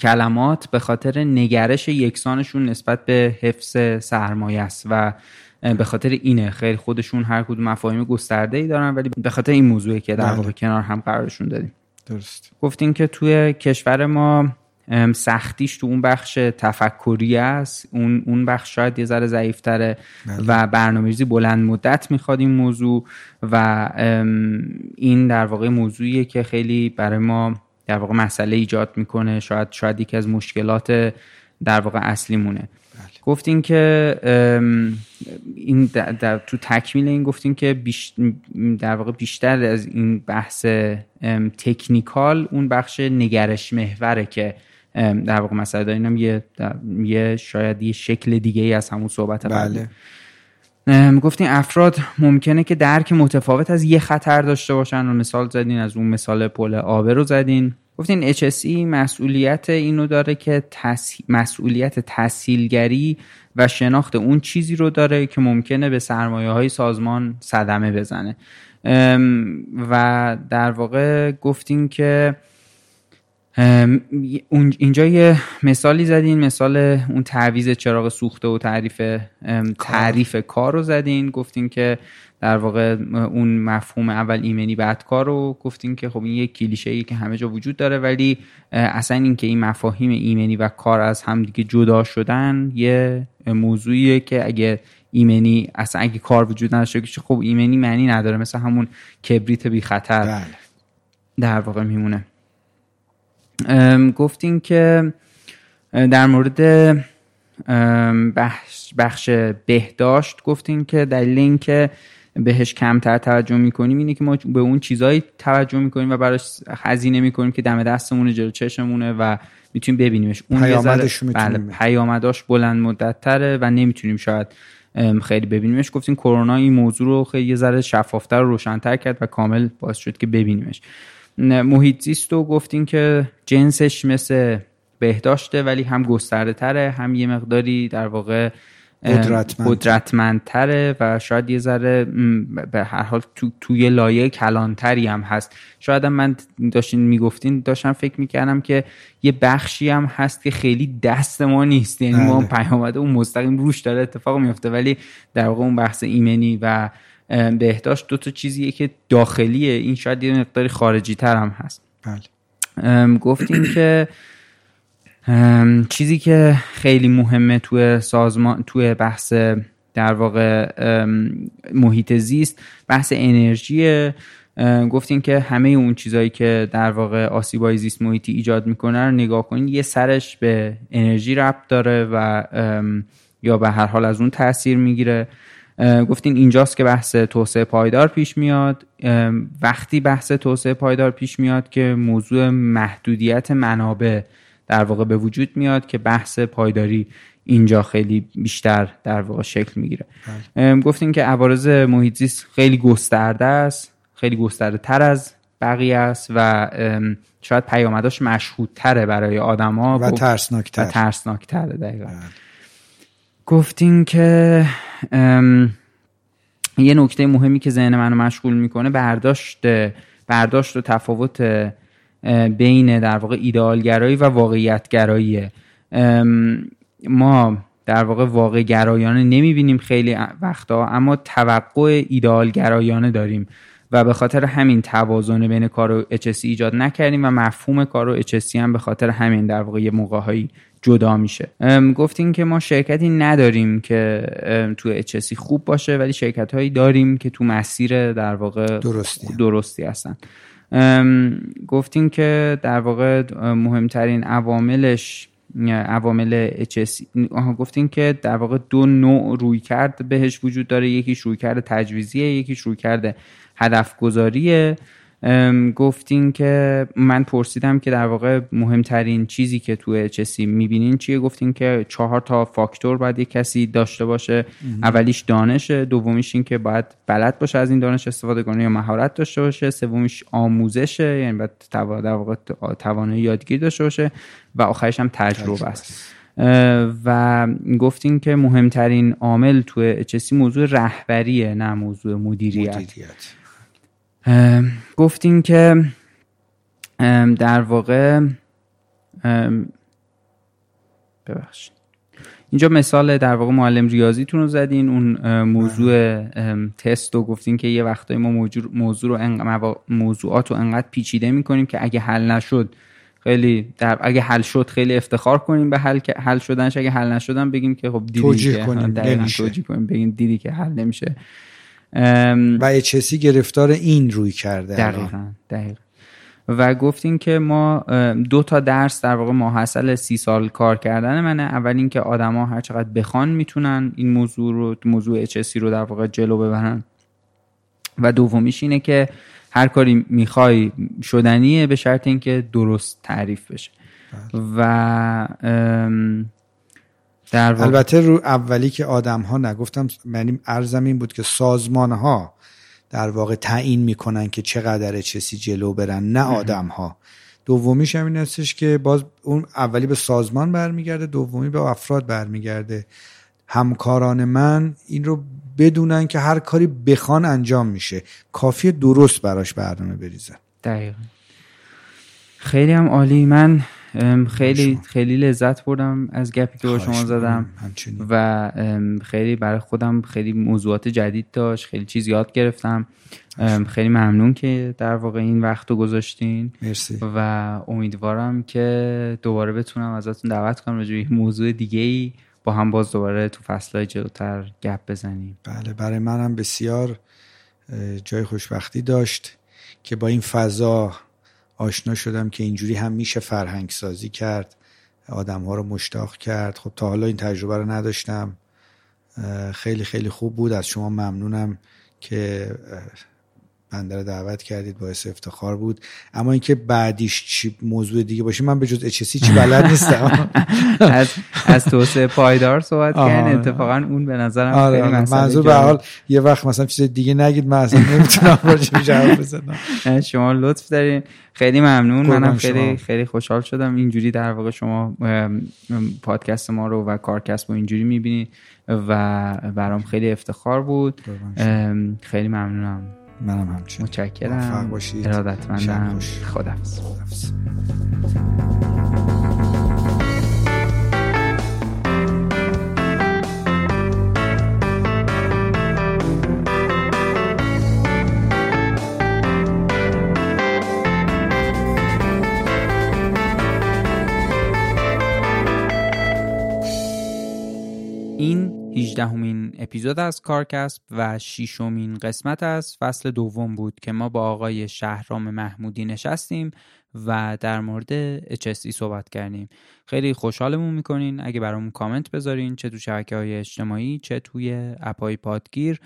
کلمات به خاطر نگرش یکسانشون نسبت به حفظ سرمایه است و به خاطر اینه خیلی خودشون هر کدوم مفاهیم گسترده ای دارن ولی به خاطر این موضوعی که در بله. واقع کنار هم قرارشون دادیم درست. گفتین که توی کشور ما سختیش تو اون بخش تفکری است. اون اون بخش شاید یه ذره ضعیفتره بله. و برنامه‌ریزی بلند مدت می‌خواد این موضوع و این در واقع موضوعیه که خیلی برای ما در واقع مسئله ایجاد می‌کنه. شاید شاید یکی از مشکلات در واقع اصلی مونه گفتین که این در, تو تکمیل این گفتین که در واقع بیشتر از این بحث تکنیکال اون بخش نگرش محوره که در واقع مسئله دارین. یه, یه شاید یه شکل دیگه ای از همون صحبت بله. گفتین افراد ممکنه که درک متفاوت از یه خطر داشته باشن. و مثال زدین از اون مثال پل آبه رو زدین. گفتین HSE مسئولیت اینو داره که مسئولیت تحصیلگری و شناخت اون چیزی رو داره که ممکنه به سرمایه های سازمان صدمه بزنه. و در واقع گفتین که اینجا یه مثالی زدین مثال اون تعویز چراغ سوخته و تعریف تعریف کار رو زدین. گفتین که در واقع اون مفهوم اول ایمنی بعد کار رو گفتین که خب این یک کلیشه ای که همه جا وجود داره ولی اصلا اینکه این مفاهیم ایمنی و کار از هم دیگه جدا شدن یه موضوعیه که اگه ایمنی اصلا اگه کار وجود نداشته که خب ایمنی معنی نداره. مثل همون کبریت بی خطر بله. در واقع میمونه. گفتین که در مورد بخش, بخش بهداشت گفتین که دلیل اینکه بهش کمتر توجه می‌کنیم اینه که ما به اون چیزهایی توجه می‌کنیم و براش هزینه می‌کنیم که دم دستمونه جلو چشمونه و می‌تونیم ببینیمش. اون پیامدش بله پیامداش بلند مدت تره و نمی‌تونیم شاید خیلی ببینیمش. گفتیم کرونا این موضوع رو خیلی یه ذره شفافتر و روشنتر کرد و کامل باعث شد که ببینیمش. محیط زیست رو گفتیم که جنسش مثل بهداشته ولی هم گسترده تره هم یه مقداری در واقع قدرتمندتره و شاید یه ذره به هر حال تو توی لایه کلانتری هم هست. شاید هم من داشتین می‌گفتین داشتم فکر می‌کردم که یه بخشی هم هست که خیلی دست ما نیست. یعنی ما بله. پیامده اون مستقیم روش داره اتفاق میفته ولی در واقع اون بحث ایمنی و بهداشت دو تا چیزیه که داخلیه. این شاید یه مقداری خارجی تر هم هست. بله. گفتیم که چیزی که خیلی مهمه توی سازمان توی بحث در واقع محیط زیست بحث انرژی گفتیم که همه اون چیزهایی که در واقع آسیبای زیست محیطی ایجاد می‌کنه رو نگاه کنید یه سرش به انرژی ربط داره و یا به هر حال از اون تاثیر می‌گیره. گفتین اینجاست که بحث توسعه پایدار پیش میاد. وقتی بحث توسعه پایدار پیش میاد که موضوع محدودیت منابع در واقع به وجود میاد که بحث پایداری اینجا خیلی بیشتر در واقع شکل می‌گیره. بله. گفتیم که عوارض محیط زیست خیلی گسترده است خیلی گسترده تر از بقیه است و شاید پیامداش مشهودتره برای آدما و ترسناکتر. و ترسناکتره دقیقا. بله. گفتیم که یه نکته مهمی که ذهن منو مشغول می‌کنه برداشت برداشت و تفاوت بین در واقع ایدئالگرایی و واقعیتگراییه ما در واقع واقع گرایانه نمی‌بینیم خیلی وقتا اما توقع ایدئال گرایانه داریم و به خاطر همین توازن بین کار و اچسی ایجاد نکردیم و مفهوم کار و اچسی هم به خاطر همین در واقع یه موقع جدا میشه. گفتیم که ما شرکتی نداریم که تو اچسی خوب باشه ولی شرکت هایی داریم که تو مسیر در واقع درستی, درستی هستن. گفتیم که در واقع مهمترین عواملش عوامل HSC گفتیم که در واقع دو نوع روی کرد بهش وجود داره. یکیش روی کرده تجویزیه یکیش روی کرده هدف گذاریه گفتین که من پرسیدم که در واقع مهمترین چیزی که تو چسی می‌بینین چیه؟ گفتین که چهار تا فاکتور باید یک کسی داشته باشه. اولیش دانشه دومیش این که باید بلد باشه از این دانش استفاده کنه یا مهارت داشته باشه. سومیش آموزشه یعنی باید در واقع توانایی یادگیری داشته باشه. و آخرش هم تجربه است. و گفتین که مهمترین عامل تو چسی موضوع رهبریه نه موضوع مدیریت, مدیریت. گفتیم که در واقع ببخشید. اینجا مثال در واقع معلم ریاضیتون رو زدین اون موضوع تست رو گفتین که یه وقتایی ما موضوع, رو موضوعات رو انقدر پیچیده می‌کنیم که اگه حل نشد خیلی در اگه حل شد خیلی افتخار کنیم به حل حل شدنش اگه حل نشدن بگیم که خب دیدی توجیه کنیم توجیه کنیم بگیم دیدی که حل نمیشه. و اچسی گرفتار این روی کرده دقیقا, دقیقا. و گفتیم که ما دو تا درس در واقع ماحصل سی سال کار کردن منه اول اینکه آدما هر چقدر بخوان می‌تونن این موضوع رو موضوع اچسی رو در واقع جلو ببرن و دومیش اینه که هر کاری می‌خوای شدنیه به شرط اینکه درست تعریف بشه بله. و در البته رو اولی که آدم ها نگفتم یعنی ارزم این بود که سازمان ها در واقع تعیین می‌کنن که چقدر چسی جلو برن نه آدم ها دومیش هم این هستش که باز اون اولی به سازمان برمیگرده دومی به افراد برمیگرده. همکاران من این رو بدونن که هر کاری بخوان انجام میشه. کافی درست براش برنامه بریزن. دقیقا. خیلی هم عالی. من خیلی خیلی لذت بردم از گپی که با شما زدم. و خیلی برای خودم خیلی موضوعات جدید داشت خیلی چیز یاد گرفتم. خیلی ممنون که در واقع این وقت رو گذاشتین. مرسی. و امیدوارم که دوباره بتونم ازتون دعوت کنم راجع موضوع دیگه ای با هم باز دوباره تو فصلهای جلوتر گپ بزنیم. بله برای منم بسیار جای خوشبختی داشت که با این فضا آشنا شدم که اینجوری هم میشه فرهنگ سازی کرد آدم ها رو مشتاق کرد. خب تا حالا این تجربه رو نداشتم. خیلی خیلی خوب بود. از شما ممنونم که بنده رو دعوت کردید باعث افتخار بود. اما اینکه بعدیش چی موضوع دیگه باشه من به جز اچسی چی بلد نیستم. <laughs> از از توسعه پایدار صحبت کردن اتفاقا اون به نظرم آره خیلی آره. منظور به حال یه وقت مثلا چیز دیگه نگید من اصلا نمی‌تونم راجع جواب بزنم. شما لطف دارین. خیلی ممنون. منم خیلی خیلی خوشحال شدم. اینجوری در واقع شما پادکست ما رو و کارکست رو اینجوری می‌بینید و برام خیلی افتخار بود. خیلی ممنونم. منم همچنین. متشکرم. باشید. ارادتمندم. خدافظ این 18 همین اپیزود از کارکسب و شیشمین قسمت از فصل دوم بود که ما با آقای شهرام محمودی نشستیم و در مورد HSE صحبت کردیم. خیلی خوشحالمون می‌کنین. اگه برامون کامنت بذارین چه تو شبکه های اجتماعی چه توی اپای پادگیر.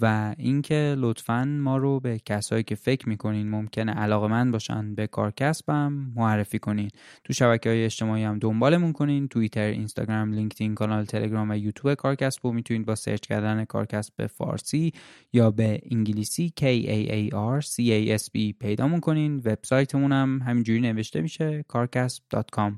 و اینکه لطفا ما رو به کسایی که فکر می‌کنین ممکنه علاقه من باشن به کارکسبم معرفی کنین. تو شبکه های اجتماعی هم دنبالمون کنین. توییتر اینستاگرام لینکدین کانال تلگرام و یوتیوب کارکسب رو می‌تونید با سرچ کردن کارکسب به فارسی یا به انگلیسی K A A R C A S B پیدامون کنین. وبسایتمون هم همینجوری نوشته میشه kaarcasb.com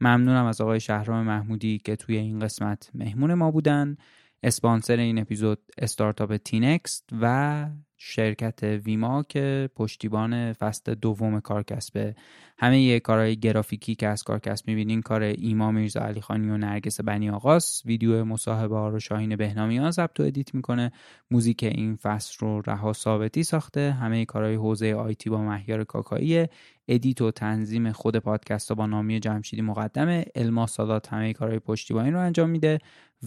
ممنونم از آقای شهرام محمودی که توی این قسمت مهمون ما بودن. اسپانسر این اپیزود استارتاپ تینکست و شرکت ویما که پشتیبان فصل دوم کارکسبه. همه‌ی کارهای گرافیکی که از کارکسب می‌بینین کار ایما میرزا علی خانی و نرگس بنی آقاس ویدیو مصاحبه ها رو شاهین بهنامیان ضبط و edit می‌کنه. موزیک این فصل رو رها ثابتی ساخته. همه کارهای حوزه IT با مهیار کاکایی edit و تنظیم خود پادکست با نامی جمشیدی مقدمه الما سادات همه کارهای پشتیبانی رو انجام میده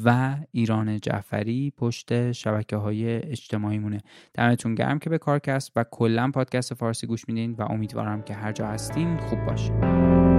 و ایران جعفری پشت شبکه های اجتماعی مونه دمتون گرم که به کارکسب و کلا پادکست فارسی گوش میدین و امیدوارم که هر جا هستین خوب باشین.